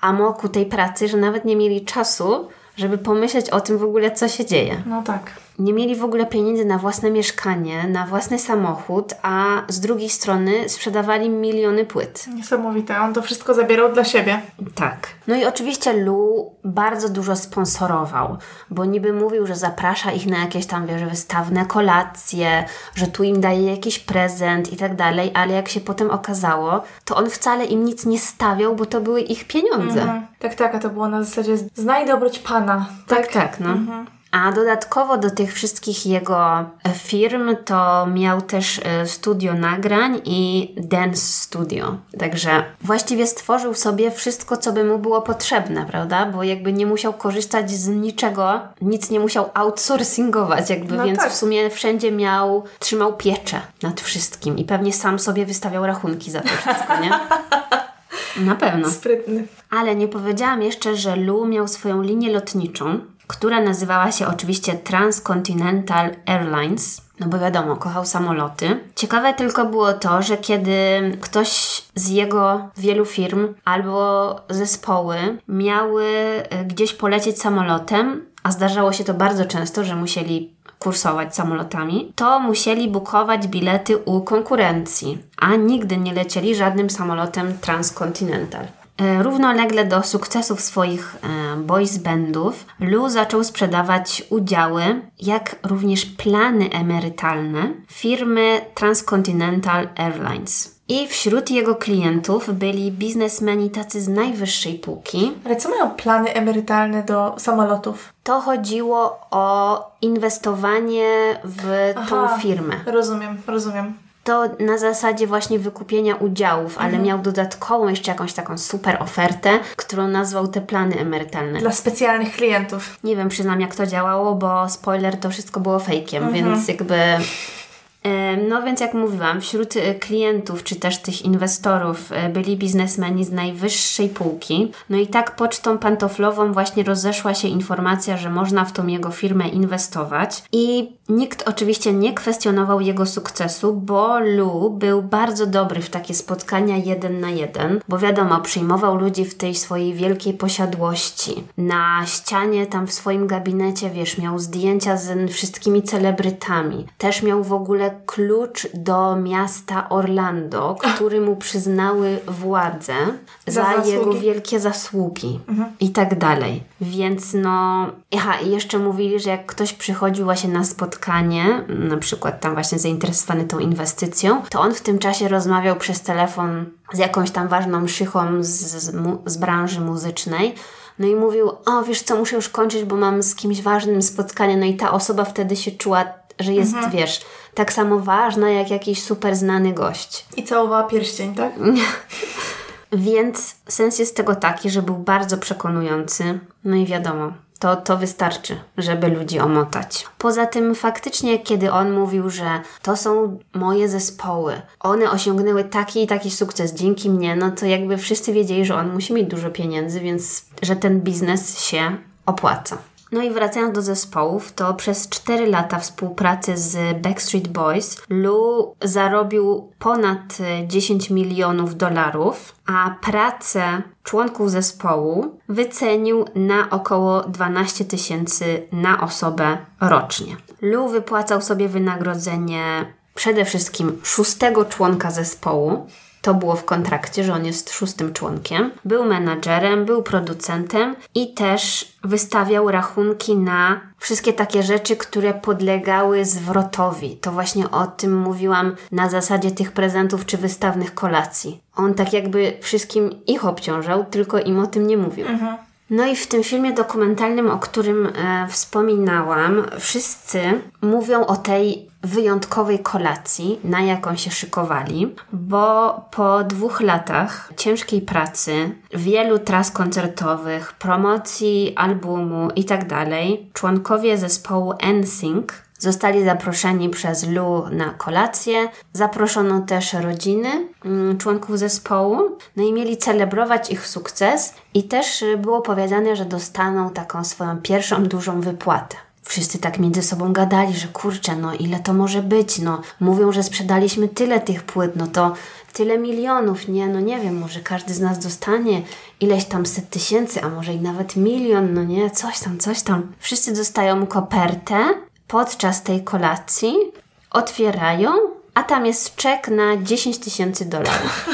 amoku tej pracy, że nawet nie mieli czasu, żeby pomyśleć o tym w ogóle, co się dzieje. No tak. Nie mieli w ogóle pieniędzy na własne mieszkanie, na własny samochód, a z drugiej strony sprzedawali miliony płyt. Niesamowite. On to wszystko zabierał dla siebie. Tak. No i oczywiście Lu bardzo dużo sponsorował, bo niby mówił, że zaprasza ich na jakieś tam, wiesz, wystawne kolacje, że tu im daje jakiś prezent i tak dalej, ale jak się potem okazało, to on wcale im nic nie stawiał, bo to były ich pieniądze. Mhm. Tak, tak, a to było na zasadzie znaj dobroć pana. Tak, tak, no. A dodatkowo do tych wszystkich jego e, firm to miał też e, studio nagrań i dance studio. Także właściwie stworzył sobie wszystko, co by mu było potrzebne, prawda? Bo jakby nie musiał korzystać z niczego, nic nie musiał outsourcingować, jakby, No więc tak. w sumie wszędzie miał, trzymał pieczę nad wszystkim i pewnie sam sobie wystawiał rachunki za to wszystko, nie? Na pewno. Sprytny. Ale nie powiedziałam jeszcze, że Lu miał swoją linię lotniczą, która nazywała się oczywiście Transcontinental Airlines. No bo wiadomo, kochał samoloty. Ciekawe tylko było to, że kiedy ktoś z jego wielu firm albo zespoły miały e, gdzieś polecieć samolotem, a zdarzało się to bardzo często, że musieli kursować samolotami, to musieli bukować bilety u konkurencji, a nigdy nie lecieli żadnym samolotem Transcontinental. E, równolegle do sukcesów swoich e, boys bandów, Lou zaczął sprzedawać udziały, jak również plany emerytalne firmy Transcontinental Airlines. I wśród jego klientów byli biznesmeni tacy z najwyższej półki. Ale co mają plany emerytalne do samolotów? To chodziło o inwestowanie w Aha, tą firmę. Rozumiem, rozumiem to na zasadzie właśnie wykupienia udziałów, ale mhm. miał dodatkową jeszcze jakąś taką super ofertę, którą nazwał te plany emerytalne. Dla specjalnych klientów. Nie wiem, przyznam jak to działało, bo spoiler, to wszystko było fejkiem, mhm. więc jakby no więc jak mówiłam, wśród e, klientów czy też tych inwestorów e, byli biznesmeni z najwyższej półki. No i tak pocztą pantoflową właśnie rozeszła się informacja, że można w tą jego firmę inwestować i nikt oczywiście nie kwestionował jego sukcesu, bo Lu był bardzo dobry w takie spotkania jeden na jeden, bo wiadomo, przyjmował ludzi w tej swojej wielkiej posiadłości. Na ścianie tam w swoim gabinecie, wiesz, miał zdjęcia z wszystkimi celebrytami. Też miał w ogóle klucz do miasta Orlando, który mu przyznały władze za, za jego wielkie zasługi mhm. i tak dalej. Więc no, aha, i jeszcze mówili, że jak ktoś przychodził właśnie na spotkanie, na przykład tam właśnie zainteresowany tą inwestycją, to on w tym czasie rozmawiał przez telefon z jakąś tam ważną szychą z, z, z branży muzycznej. No i mówił, o wiesz co, muszę już kończyć, bo mam z kimś ważnym spotkanie. No i ta osoba wtedy się czuła, że jest, mhm. wiesz, tak samo ważna jak jakiś super znany gość. I całowała pierścień, tak? Więc sens jest tego taki, że był bardzo przekonujący. No i wiadomo, to, to wystarczy, żeby ludzi omotać. Poza tym, faktycznie, kiedy on mówił, że to są moje zespoły, one osiągnęły taki i taki sukces dzięki mnie, no to jakby wszyscy wiedzieli, że on musi mieć dużo pieniędzy, więc że ten biznes się opłaca. No i wracając do zespołów, to przez 4 lata współpracy z Backstreet Boys Lou zarobił ponad 10 milionów dolarów, a pracę członków zespołu wycenił na około 12 tysięcy na osobę rocznie. Lou wypłacał sobie wynagrodzenie przede wszystkim szóstego członka zespołu, to było w kontrakcie, że on jest szóstym członkiem. Był menadżerem, był producentem i też wystawiał rachunki na wszystkie takie rzeczy, które podlegały zwrotowi. To właśnie o tym mówiłam na zasadzie tych prezentów czy wystawnych kolacji. On tak jakby wszystkim ich obciążał, tylko im o tym nie mówił. Mhm. No i w tym filmie dokumentalnym, o którym e, wspominałam, wszyscy mówią o tej wyjątkowej kolacji, na jaką się szykowali, bo po dwóch latach ciężkiej pracy, wielu tras koncertowych, promocji albumu itd., tak członkowie zespołu NSYNC Zostali zaproszeni przez Lu na kolację. Zaproszono też rodziny mm, członków zespołu. No i mieli celebrować ich sukces i też było powiedziane, że dostaną taką swoją pierwszą dużą wypłatę. Wszyscy tak między sobą gadali, że kurczę, no ile to może być, no mówią, że sprzedaliśmy tyle tych płyt, no to tyle milionów, nie, no nie wiem, może każdy z nas dostanie ileś tam set tysięcy, a może i nawet milion, no nie, coś tam, coś tam. Wszyscy dostają kopertę podczas tej kolacji, otwierają, a tam jest czek na 10 tysięcy dolarów.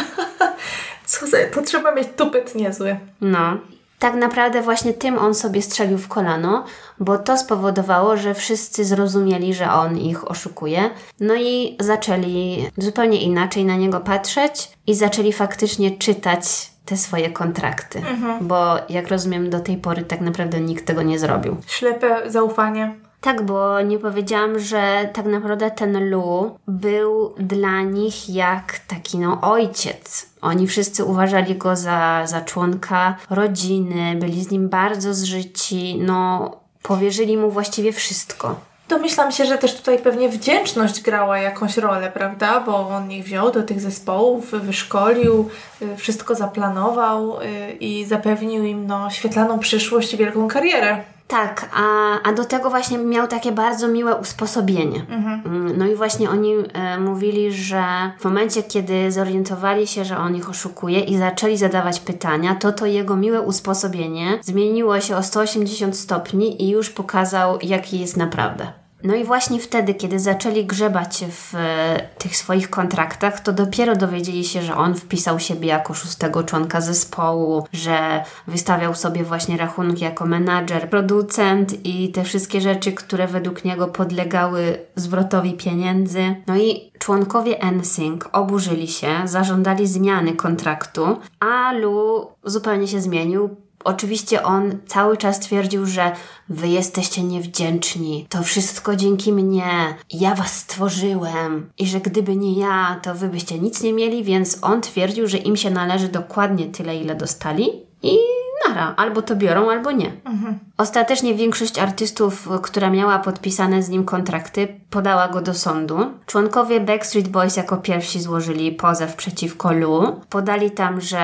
Co za, to trzeba mieć tupet niezły. No. Tak naprawdę właśnie tym on sobie strzelił w kolano, bo to spowodowało, że wszyscy zrozumieli, że on ich oszukuje. No i zaczęli zupełnie inaczej na niego patrzeć i zaczęli faktycznie czytać te swoje kontrakty. Mhm. Bo jak rozumiem, do tej pory tak naprawdę nikt tego nie zrobił. Ślepe zaufanie. Tak, bo nie powiedziałam, że tak naprawdę ten Lu był dla nich jak taki no ojciec. Oni wszyscy uważali go za, za członka rodziny, byli z nim bardzo zżyci, no powierzyli mu właściwie wszystko. Domyślam się, że też tutaj pewnie wdzięczność grała jakąś rolę, prawda? Bo on ich wziął do tych zespołów, wyszkolił, y, wszystko zaplanował y, i zapewnił im no, świetlaną przyszłość i wielką karierę. Tak, a, a do tego właśnie miał takie bardzo miłe usposobienie. Mhm. Mm, no i właśnie oni e, mówili, że w momencie, kiedy zorientowali się, że on ich oszukuje i zaczęli zadawać pytania, to to jego miłe usposobienie zmieniło się o 180 stopni i już pokazał, jaki jest naprawdę. No i właśnie wtedy, kiedy zaczęli grzebać w tych swoich kontraktach, to dopiero dowiedzieli się, że on wpisał siebie jako szóstego członka zespołu, że wystawiał sobie właśnie rachunki jako menadżer, producent i te wszystkie rzeczy, które według niego podlegały zwrotowi pieniędzy. No i członkowie NSYNC oburzyli się, zażądali zmiany kontraktu, a Lu zupełnie się zmienił Oczywiście on cały czas twierdził, że wy jesteście niewdzięczni, to wszystko dzięki mnie, ja was stworzyłem i że gdyby nie ja, to wy byście nic nie mieli, więc on twierdził, że im się należy dokładnie tyle, ile dostali i nara, albo to biorą, albo nie. Mhm. Ostatecznie większość artystów, która miała podpisane z nim kontrakty, podała go do sądu. Członkowie Backstreet Boys jako pierwsi złożyli pozew przeciwko Lu. Podali tam, że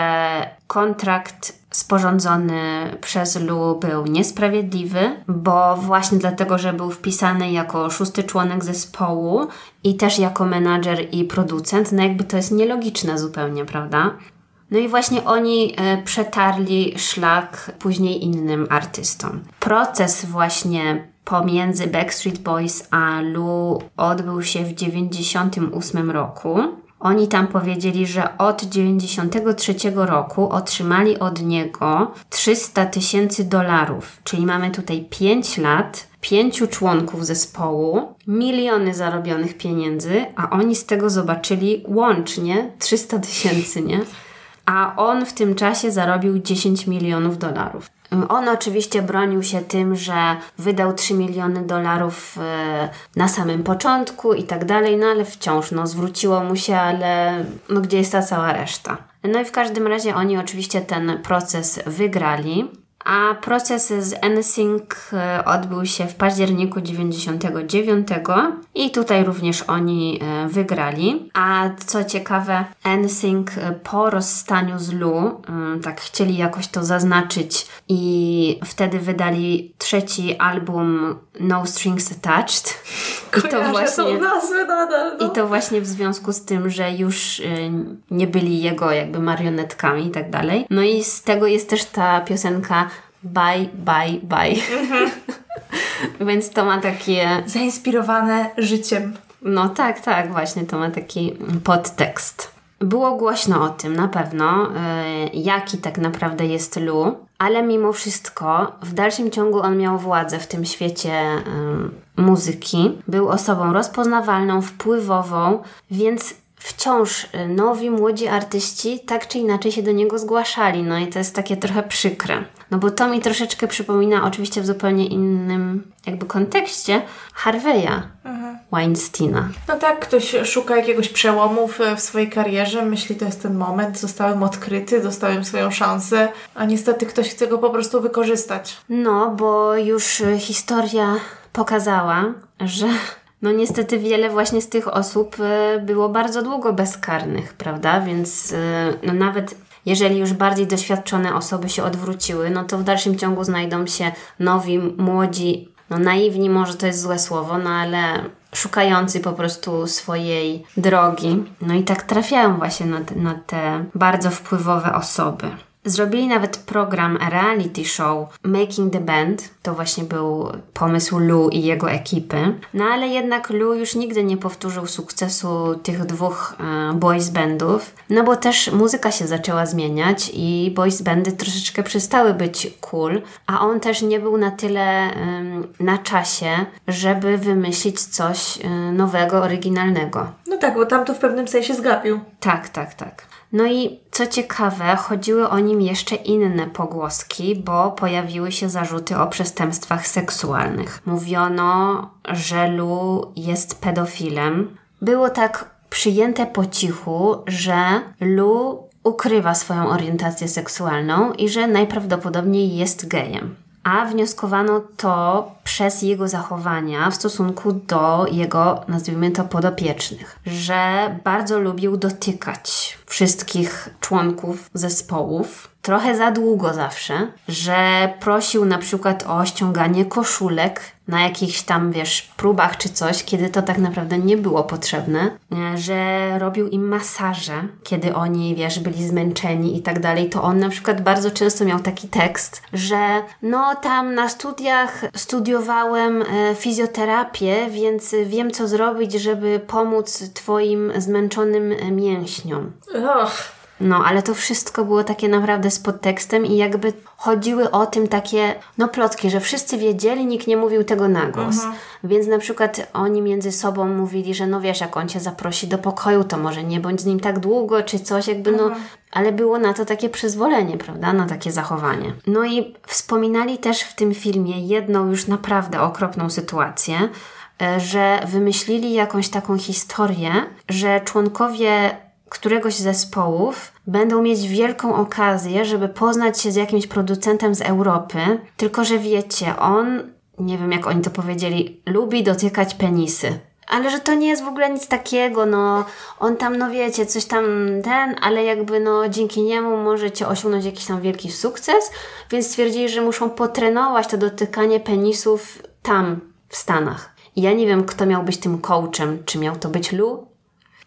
kontrakt sporządzony przez Lu był niesprawiedliwy, bo właśnie dlatego, że był wpisany jako szósty członek zespołu i też jako menadżer i producent, no jakby to jest nielogiczne zupełnie, prawda? No i właśnie oni e, przetarli szlak później innym artystom. Proces właśnie pomiędzy Backstreet Boys a Lu odbył się w 1998 roku. Oni tam powiedzieli, że od 93 roku otrzymali od niego 300 tysięcy dolarów, czyli mamy tutaj 5 lat, pięciu członków zespołu, miliony zarobionych pieniędzy, a oni z tego zobaczyli łącznie 300 tysięcy, nie? A on w tym czasie zarobił 10 milionów dolarów. On oczywiście bronił się tym, że wydał 3 miliony dolarów e, na samym początku i tak dalej, no ale wciąż no, zwróciło mu się, ale no, gdzie jest ta cała reszta? No i w każdym razie oni oczywiście ten proces wygrali a proces z NSYNC e, odbył się w październiku 99 i tutaj również oni e, wygrali. A co ciekawe, NSYNC e, po rozstaniu z Lu, tak chcieli jakoś to zaznaczyć i wtedy wydali trzeci album No Strings Attached. I to właśnie nadal, no. I to właśnie w związku z tym, że już nie byli jego jakby marionetkami i tak dalej. No i z tego jest też ta piosenka bye, bye, bye. Mhm. Więc to ma takie... Zainspirowane życiem. No tak, tak, właśnie to ma taki podtekst. Było głośno o tym na pewno, yy, jaki tak naprawdę jest Lu, ale mimo wszystko w dalszym ciągu on miał władzę w tym świecie yy, muzyki. Był osobą rozpoznawalną, wpływową, więc wciąż y, nowi, młodzi artyści tak czy inaczej się do niego zgłaszali. No i to jest takie trochę przykre. No bo to mi troszeczkę przypomina, oczywiście w zupełnie innym jakby kontekście, Harveya mhm. Weinsteina. No tak, ktoś szuka jakiegoś przełomu w, w swojej karierze, myśli, to jest ten moment, zostałem odkryty, dostałem swoją szansę, a niestety ktoś chce go po prostu wykorzystać. No, bo już historia pokazała, że no niestety wiele właśnie z tych osób e, było bardzo długo bezkarnych, prawda? Więc e, no nawet jeżeli już bardziej doświadczone osoby się odwróciły, no to w dalszym ciągu znajdą się nowi, młodzi, no naiwni może to jest złe słowo, no ale szukający po prostu swojej drogi. No i tak trafiają właśnie na te, na te bardzo wpływowe osoby. Zrobili nawet program reality show Making the Band. To właśnie był pomysł Lu i jego ekipy. No ale jednak Lu już nigdy nie powtórzył sukcesu tych dwóch e, boys bandów, no bo też muzyka się zaczęła zmieniać i boys bandy troszeczkę przestały być cool, a on też nie był na tyle na czasie, żeby wymyślić coś e, nowego, oryginalnego. No tak, bo tam to w pewnym sensie zgapił. Tak, tak, tak. No i co ciekawe, chodziły o nim jeszcze inne pogłoski, bo pojawiły się zarzuty o przestępstwach seksualnych. Mówiono, że Lu jest pedofilem. Było tak przyjęte po cichu, że Lu ukrywa swoją orientację seksualną i że najprawdopodobniej jest gejem a wnioskowano to przez jego zachowania w stosunku do jego, nazwijmy to, podopiecznych, że bardzo lubił dotykać wszystkich członków zespołów. Trochę za długo zawsze, że prosił na przykład o ściąganie koszulek na jakichś tam, wiesz, próbach czy coś, kiedy to tak naprawdę nie było potrzebne, e, że robił im masaże, kiedy oni, wiesz, byli zmęczeni i tak dalej, to on na przykład bardzo często miał taki tekst, że no tam na studiach studiowałem e, fizjoterapię, więc wiem co zrobić, żeby pomóc twoim zmęczonym mięśniom. Och. No, ale to wszystko było takie naprawdę z podtekstem i jakby chodziły o tym takie, no plotki, że wszyscy wiedzieli, nikt nie mówił tego na głos. Mhm. Więc na przykład oni między sobą mówili, że no wiesz, jak on cię zaprosi do pokoju, to może nie bądź z nim tak długo, czy coś, jakby no, mhm. ale było na to takie przyzwolenie, prawda, na takie zachowanie. No i wspominali też w tym filmie jedną już naprawdę okropną sytuację, e, że wymyślili jakąś taką historię, że członkowie któregoś z zespołów będą mieć wielką okazję, żeby poznać się z jakimś producentem z Europy, tylko że wiecie, on, nie wiem jak oni to powiedzieli, lubi dotykać penisy. Ale że to nie jest w ogóle nic takiego, no on tam, no wiecie, coś tam ten, ale jakby no dzięki niemu możecie osiągnąć jakiś tam wielki sukces, więc stwierdzili, że muszą potrenować to dotykanie penisów tam, w Stanach. I ja nie wiem, kto miał być tym coachem, czy miał to być Lu,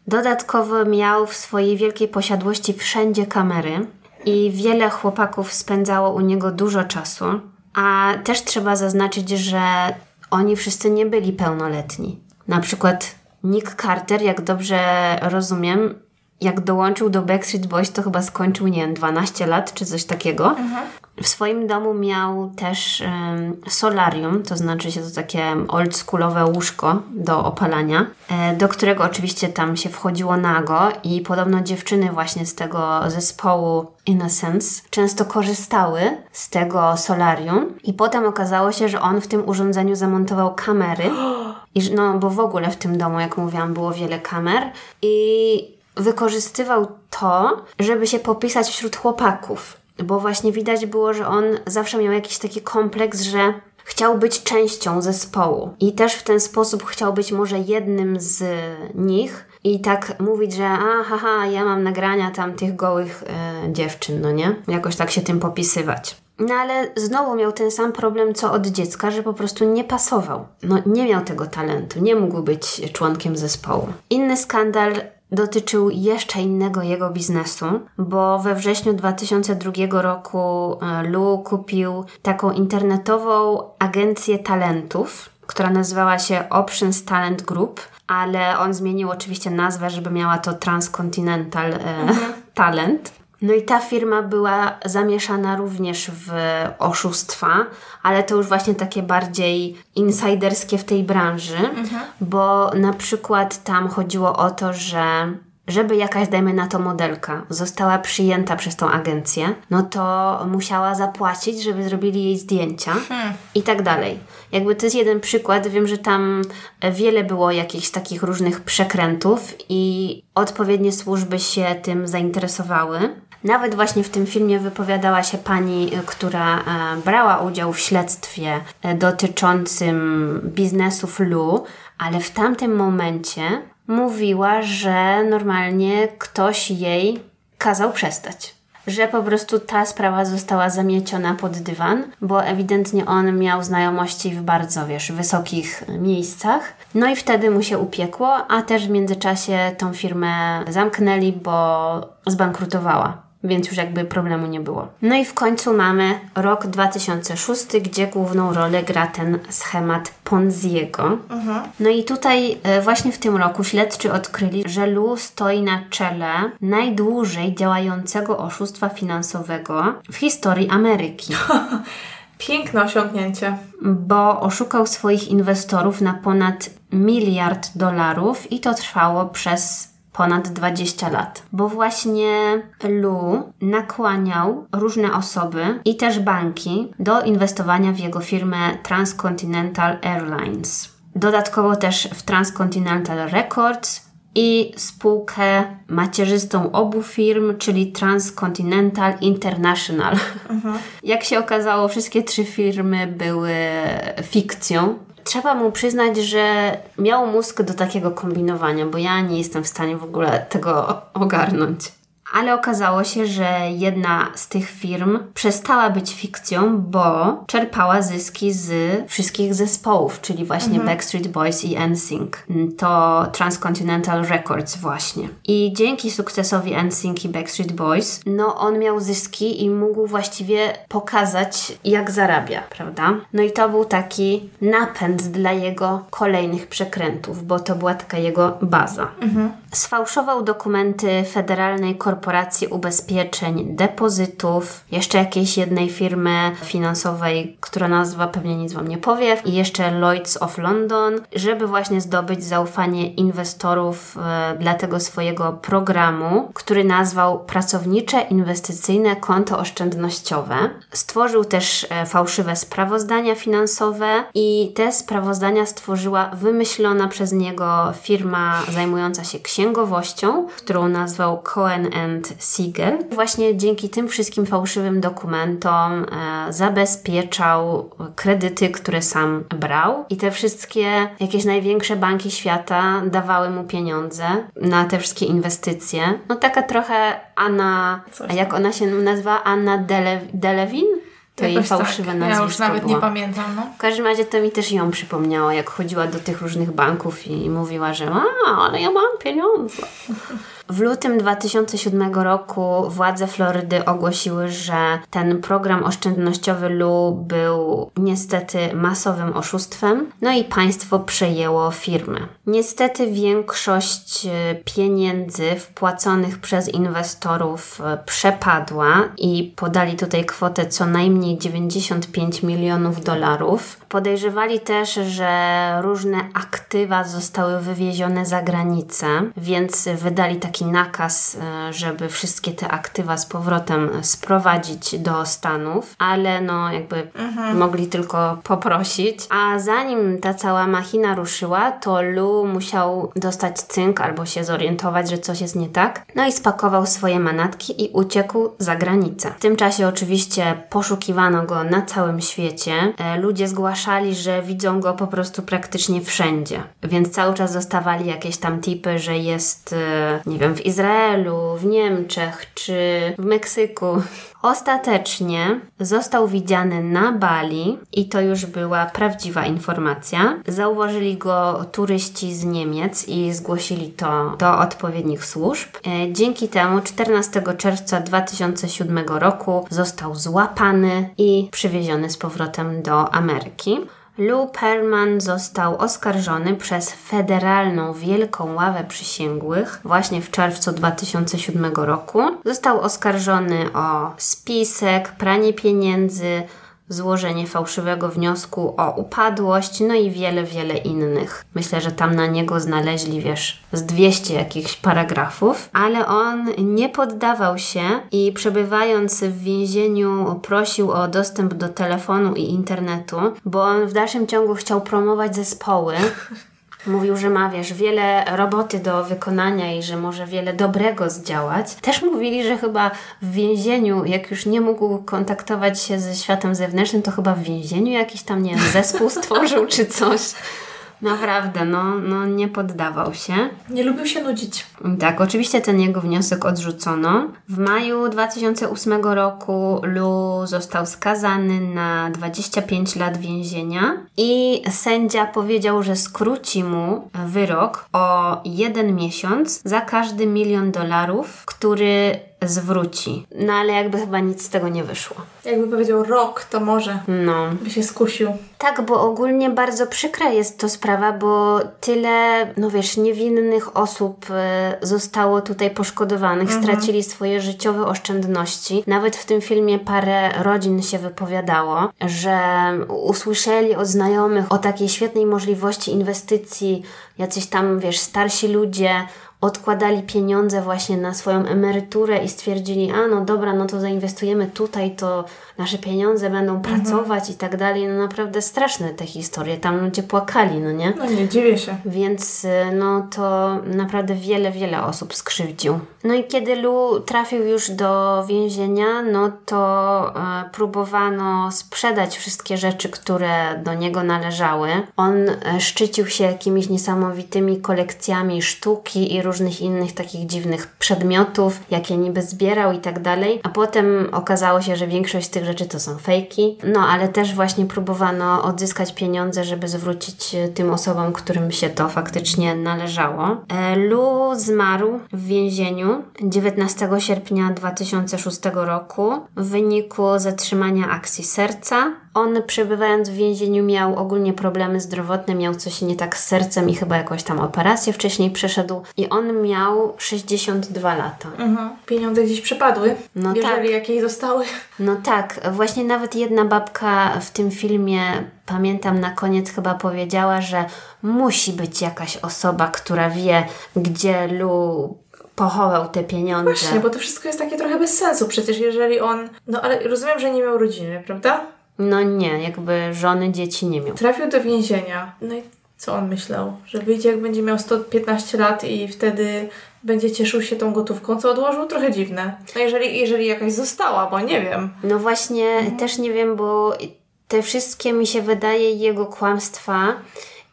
Dodatkowo miał w swojej wielkiej posiadłości wszędzie kamery i wiele chłopaków spędzało u niego dużo czasu. A też trzeba zaznaczyć, że oni wszyscy nie byli pełnoletni. Na przykład Nick Carter, jak dobrze rozumiem, jak dołączył do Backstreet Boys, to chyba skończył, nie wiem, 12 lat czy coś takiego. Mhm. W swoim domu miał też um, solarium, to znaczy się to takie oldschoolowe łóżko do opalania, e, do którego oczywiście tam się wchodziło nago i podobno dziewczyny właśnie z tego zespołu Innocence często korzystały z tego solarium i potem okazało się, że on w tym urządzeniu zamontował kamery i no bo w ogóle w tym domu, jak mówiłam, było wiele kamer i wykorzystywał to, żeby się popisać wśród chłopaków bo właśnie widać było, że on zawsze miał jakiś taki kompleks, że chciał być częścią zespołu i też w ten sposób chciał być może jednym z nich i tak mówić, że a haha, ja mam nagrania tam tych gołych e, dziewczyn, no nie? Jakoś tak się tym popisywać. No ale znowu miał ten sam problem co od dziecka, że po prostu nie pasował. No nie miał tego talentu, nie mógł być członkiem zespołu. Inny skandal dotyczył jeszcze innego jego biznesu, bo we wrześniu 2002 roku e, Lu kupił taką internetową agencję talentów, która nazywała się Options Talent Group, ale on zmienił oczywiście nazwę, żeby miała to Transcontinental e, mhm. Talent. No i ta firma była zamieszana również w oszustwa, ale to już właśnie takie bardziej insiderskie w tej branży, mhm. bo na przykład tam chodziło o to, że żeby jakaś, dajmy na to, modelka została przyjęta przez tą agencję, no to musiała zapłacić, żeby zrobili jej zdjęcia hmm. i tak dalej. Jakby to jest jeden przykład. Wiem, że tam wiele było jakichś takich różnych przekrętów i odpowiednie służby się tym zainteresowały. Nawet właśnie w tym filmie wypowiadała się pani, y, która e, brała udział w śledztwie e, dotyczącym biznesów Lu, ale w tamtym momencie mówiła, że normalnie ktoś jej kazał przestać że po prostu ta sprawa została zamieciona pod dywan, bo ewidentnie on miał znajomości w bardzo, wiesz, wysokich miejscach. No i wtedy mu się upiekło, a też w międzyczasie tą firmę zamknęli, bo zbankrutowała więc już jakby problemu nie było. No i w końcu mamy rok 2006, gdzie główną rolę gra ten schemat Ponziego. Mhm. No i tutaj e, właśnie w tym roku śledczy odkryli, że Lu stoi na czele najdłużej działającego oszustwa finansowego w historii Ameryki. Piękne osiągnięcie. Bo oszukał swoich inwestorów na ponad miliard dolarów i to trwało przez ponad 20 lat, bo właśnie Lu nakłaniał różne osoby i też banki do inwestowania w jego firmę Transcontinental Airlines. Dodatkowo też w Transcontinental Records i spółkę macierzystą obu firm, czyli Transcontinental International. Mhm. Jak się okazało, wszystkie trzy firmy były fikcją, trzeba mu przyznać, że miał mózg do takiego kombinowania, bo ja nie jestem w stanie w ogóle tego ogarnąć. Ale okazało się, że jedna z tych firm przestała być fikcją, bo czerpała zyski z wszystkich zespołów, czyli właśnie mhm. Backstreet Boys i NSYNC. To Transcontinental Records właśnie. I dzięki sukcesowi NSYNC i Backstreet Boys, no on miał zyski i mógł właściwie pokazać, jak zarabia, prawda? No i to był taki napęd dla jego kolejnych przekrętów, bo to była taka jego baza. Mhm. Sfałszował dokumenty Federalnej Korporacji Ubezpieczeń Depozytów, jeszcze jakiejś jednej firmy finansowej, która nazwa pewnie nic Wam nie powie, i jeszcze Lloyds of London, żeby właśnie zdobyć zaufanie inwestorów e, dla tego swojego programu, który nazwał Pracownicze Inwestycyjne Konto Oszczędnościowe. Stworzył też e, fałszywe sprawozdania finansowe i te sprawozdania stworzyła wymyślona przez niego firma zajmująca się księgowością, którą nazwał Cohen and Siegel. Właśnie dzięki tym wszystkim fałszywym dokumentom e, zabezpieczał kredyty, które sam brał i te wszystkie jakieś największe banki świata dawały mu pieniądze na te wszystkie inwestycje. No taka trochę Anna, jak ona się nazywa? Anna Dele, Delevin? To Jakoś jej fałszywe tak. nazwisko Ja już nawet było. nie pamiętam. No. W każdym razie to mi też ją przypomniało, jak chodziła do tych różnych banków i mówiła, że a, ale ja mam pieniądze. W lutym 2007 roku władze Florydy ogłosiły, że ten program oszczędnościowy LU był niestety masowym oszustwem, no i państwo przejęło firmę. Niestety większość e, pieniędzy wpłaconych przez inwestorów e, przepadła i podali tutaj kwotę co najmniej 95 milionów dolarów. Podejrzewali też, że różne aktywa zostały wywiezione za granicę, więc wydali taki nakaz, e, żeby wszystkie te aktywa z powrotem sprowadzić do Stanów, ale no jakby mhm. mogli tylko poprosić. A zanim ta cała machina ruszyła, to Lu musiał dostać cynk albo się zorientować, że coś jest nie tak. No i spakował swoje manatki i uciekł za granicę. W tym czasie oczywiście poszukiwano go na całym świecie. E, ludzie zgłaszali, że widzą go po prostu praktycznie wszędzie. Więc cały czas dostawali jakieś tam tipy, że jest, e, nie wiem, w Izraelu, w Niemczech czy w Meksyku. Ostatecznie został widziany na Bali i to już była prawdziwa informacja. Zauważyli go turyści z Niemiec i zgłosili to do odpowiednich służb. E, dzięki temu 14 czerwca 2007 roku został złapany i przywieziony z powrotem do Ameryki. Lou Perman został oskarżony przez Federalną Wielką Ławę Przysięgłych właśnie w czerwcu 2007 roku. Został oskarżony o spisek, pranie pieniędzy, złożenie fałszywego wniosku o upadłość, no i wiele, wiele innych. Myślę, że tam na niego znaleźli, wiesz, z 200 jakichś paragrafów, ale on nie poddawał się i przebywając w więzieniu prosił o dostęp do telefonu i internetu, bo on w dalszym ciągu chciał promować zespoły. Mówił, że ma, wiesz, wiele roboty do wykonania i że może wiele dobrego zdziałać. Też mówili, że chyba w więzieniu, jak już nie mógł kontaktować się ze światem zewnętrznym, to chyba w więzieniu jakiś tam, nie wiem, zespół stworzył czy coś. Naprawdę, no, no nie poddawał się. Nie lubił się nudzić. Tak, oczywiście ten jego wniosek odrzucono. W maju 2008 roku Lu został skazany na 25 lat więzienia i sędzia powiedział, że skróci mu wyrok o jeden miesiąc za każdy milion dolarów, który zwróci. No ale jakby chyba nic z tego nie wyszło. Jakby powiedział rok, to może no. by się skusił. Tak, bo ogólnie bardzo przykra jest to sprawa, bo tyle, no wiesz, niewinnych osób e, zostało tutaj poszkodowanych, mhm. stracili swoje życiowe oszczędności. Nawet w tym filmie parę rodzin się wypowiadało, że usłyszeli od znajomych o takiej świetnej możliwości inwestycji, jacyś tam, wiesz, starsi ludzie odkładali pieniądze właśnie na swoją emeryturę i stwierdzili, a no dobra, no to zainwestujemy tutaj, to nasze pieniądze będą mhm. pracować i tak dalej. No naprawdę straszne te historie. Tam ludzie płakali, no nie? No nie dziwię się. Więc y, no to naprawdę wiele, wiele osób skrzywdził. No i kiedy Lu trafił już do więzienia, no to e, próbowano sprzedać wszystkie rzeczy, które do niego należały. On e, szczycił się jakimiś niesamowitymi kolekcjami sztuki i różnych innych takich dziwnych przedmiotów, jakie niby zbierał i tak dalej. A potem okazało się, że większość z tych rzeczy to są fejki. No ale też właśnie próbowano odzyskać pieniądze, żeby zwrócić e, tym osobom, którym się to faktycznie należało. E, Lu zmarł w więzieniu 19 sierpnia 2006 roku w wyniku zatrzymania akcji serca. On przebywając w więzieniu miał ogólnie problemy zdrowotne, miał coś nie tak z sercem i chyba jakąś tam operację wcześniej przeszedł i on miał 62 lata. Mhm. Pieniądze gdzieś przepadły, No jeżeli tak. jakieś zostały. No tak, właśnie nawet jedna babka w tym filmie, pamiętam na koniec chyba powiedziała, że musi być jakaś osoba, która wie, gdzie Lu pochował te pieniądze. Właśnie, bo to wszystko jest takie trochę bez sensu. Przecież jeżeli on... No ale rozumiem, że nie miał rodziny, prawda? No nie, jakby żony, dzieci nie miał. Trafił do więzienia. No i co on myślał? Że wyjdzie jak będzie miał 115 lat i wtedy będzie cieszył się tą gotówką, co odłożył? Trochę dziwne. No jeżeli, jeżeli jakaś została, bo nie wiem. No właśnie, też nie wiem, bo te wszystkie mi się wydaje jego kłamstwa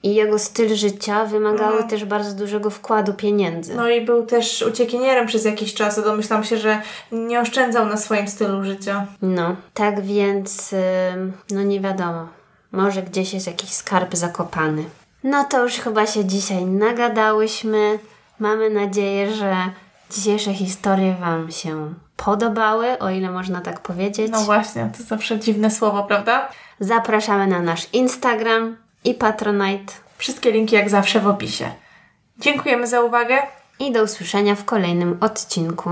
i jego styl życia wymagały też bardzo dużego wkładu pieniędzy. No i był też uciekinierem przez jakiś czas. Domyślam się, że nie oszczędzał na swoim stylu życia. No, tak więc, no nie wiadomo. Może gdzieś jest jakiś skarb zakopany. No to już chyba się dzisiaj nagadałyśmy. Mamy nadzieję, że dzisiejsze historie Wam się podobały, o ile można tak powiedzieć. No właśnie, to zawsze dziwne słowo, prawda? Zapraszamy na nasz Instagram i Patronite. Wszystkie linki jak zawsze w opisie. Dziękujemy za uwagę. I do usłyszenia w kolejnym odcinku.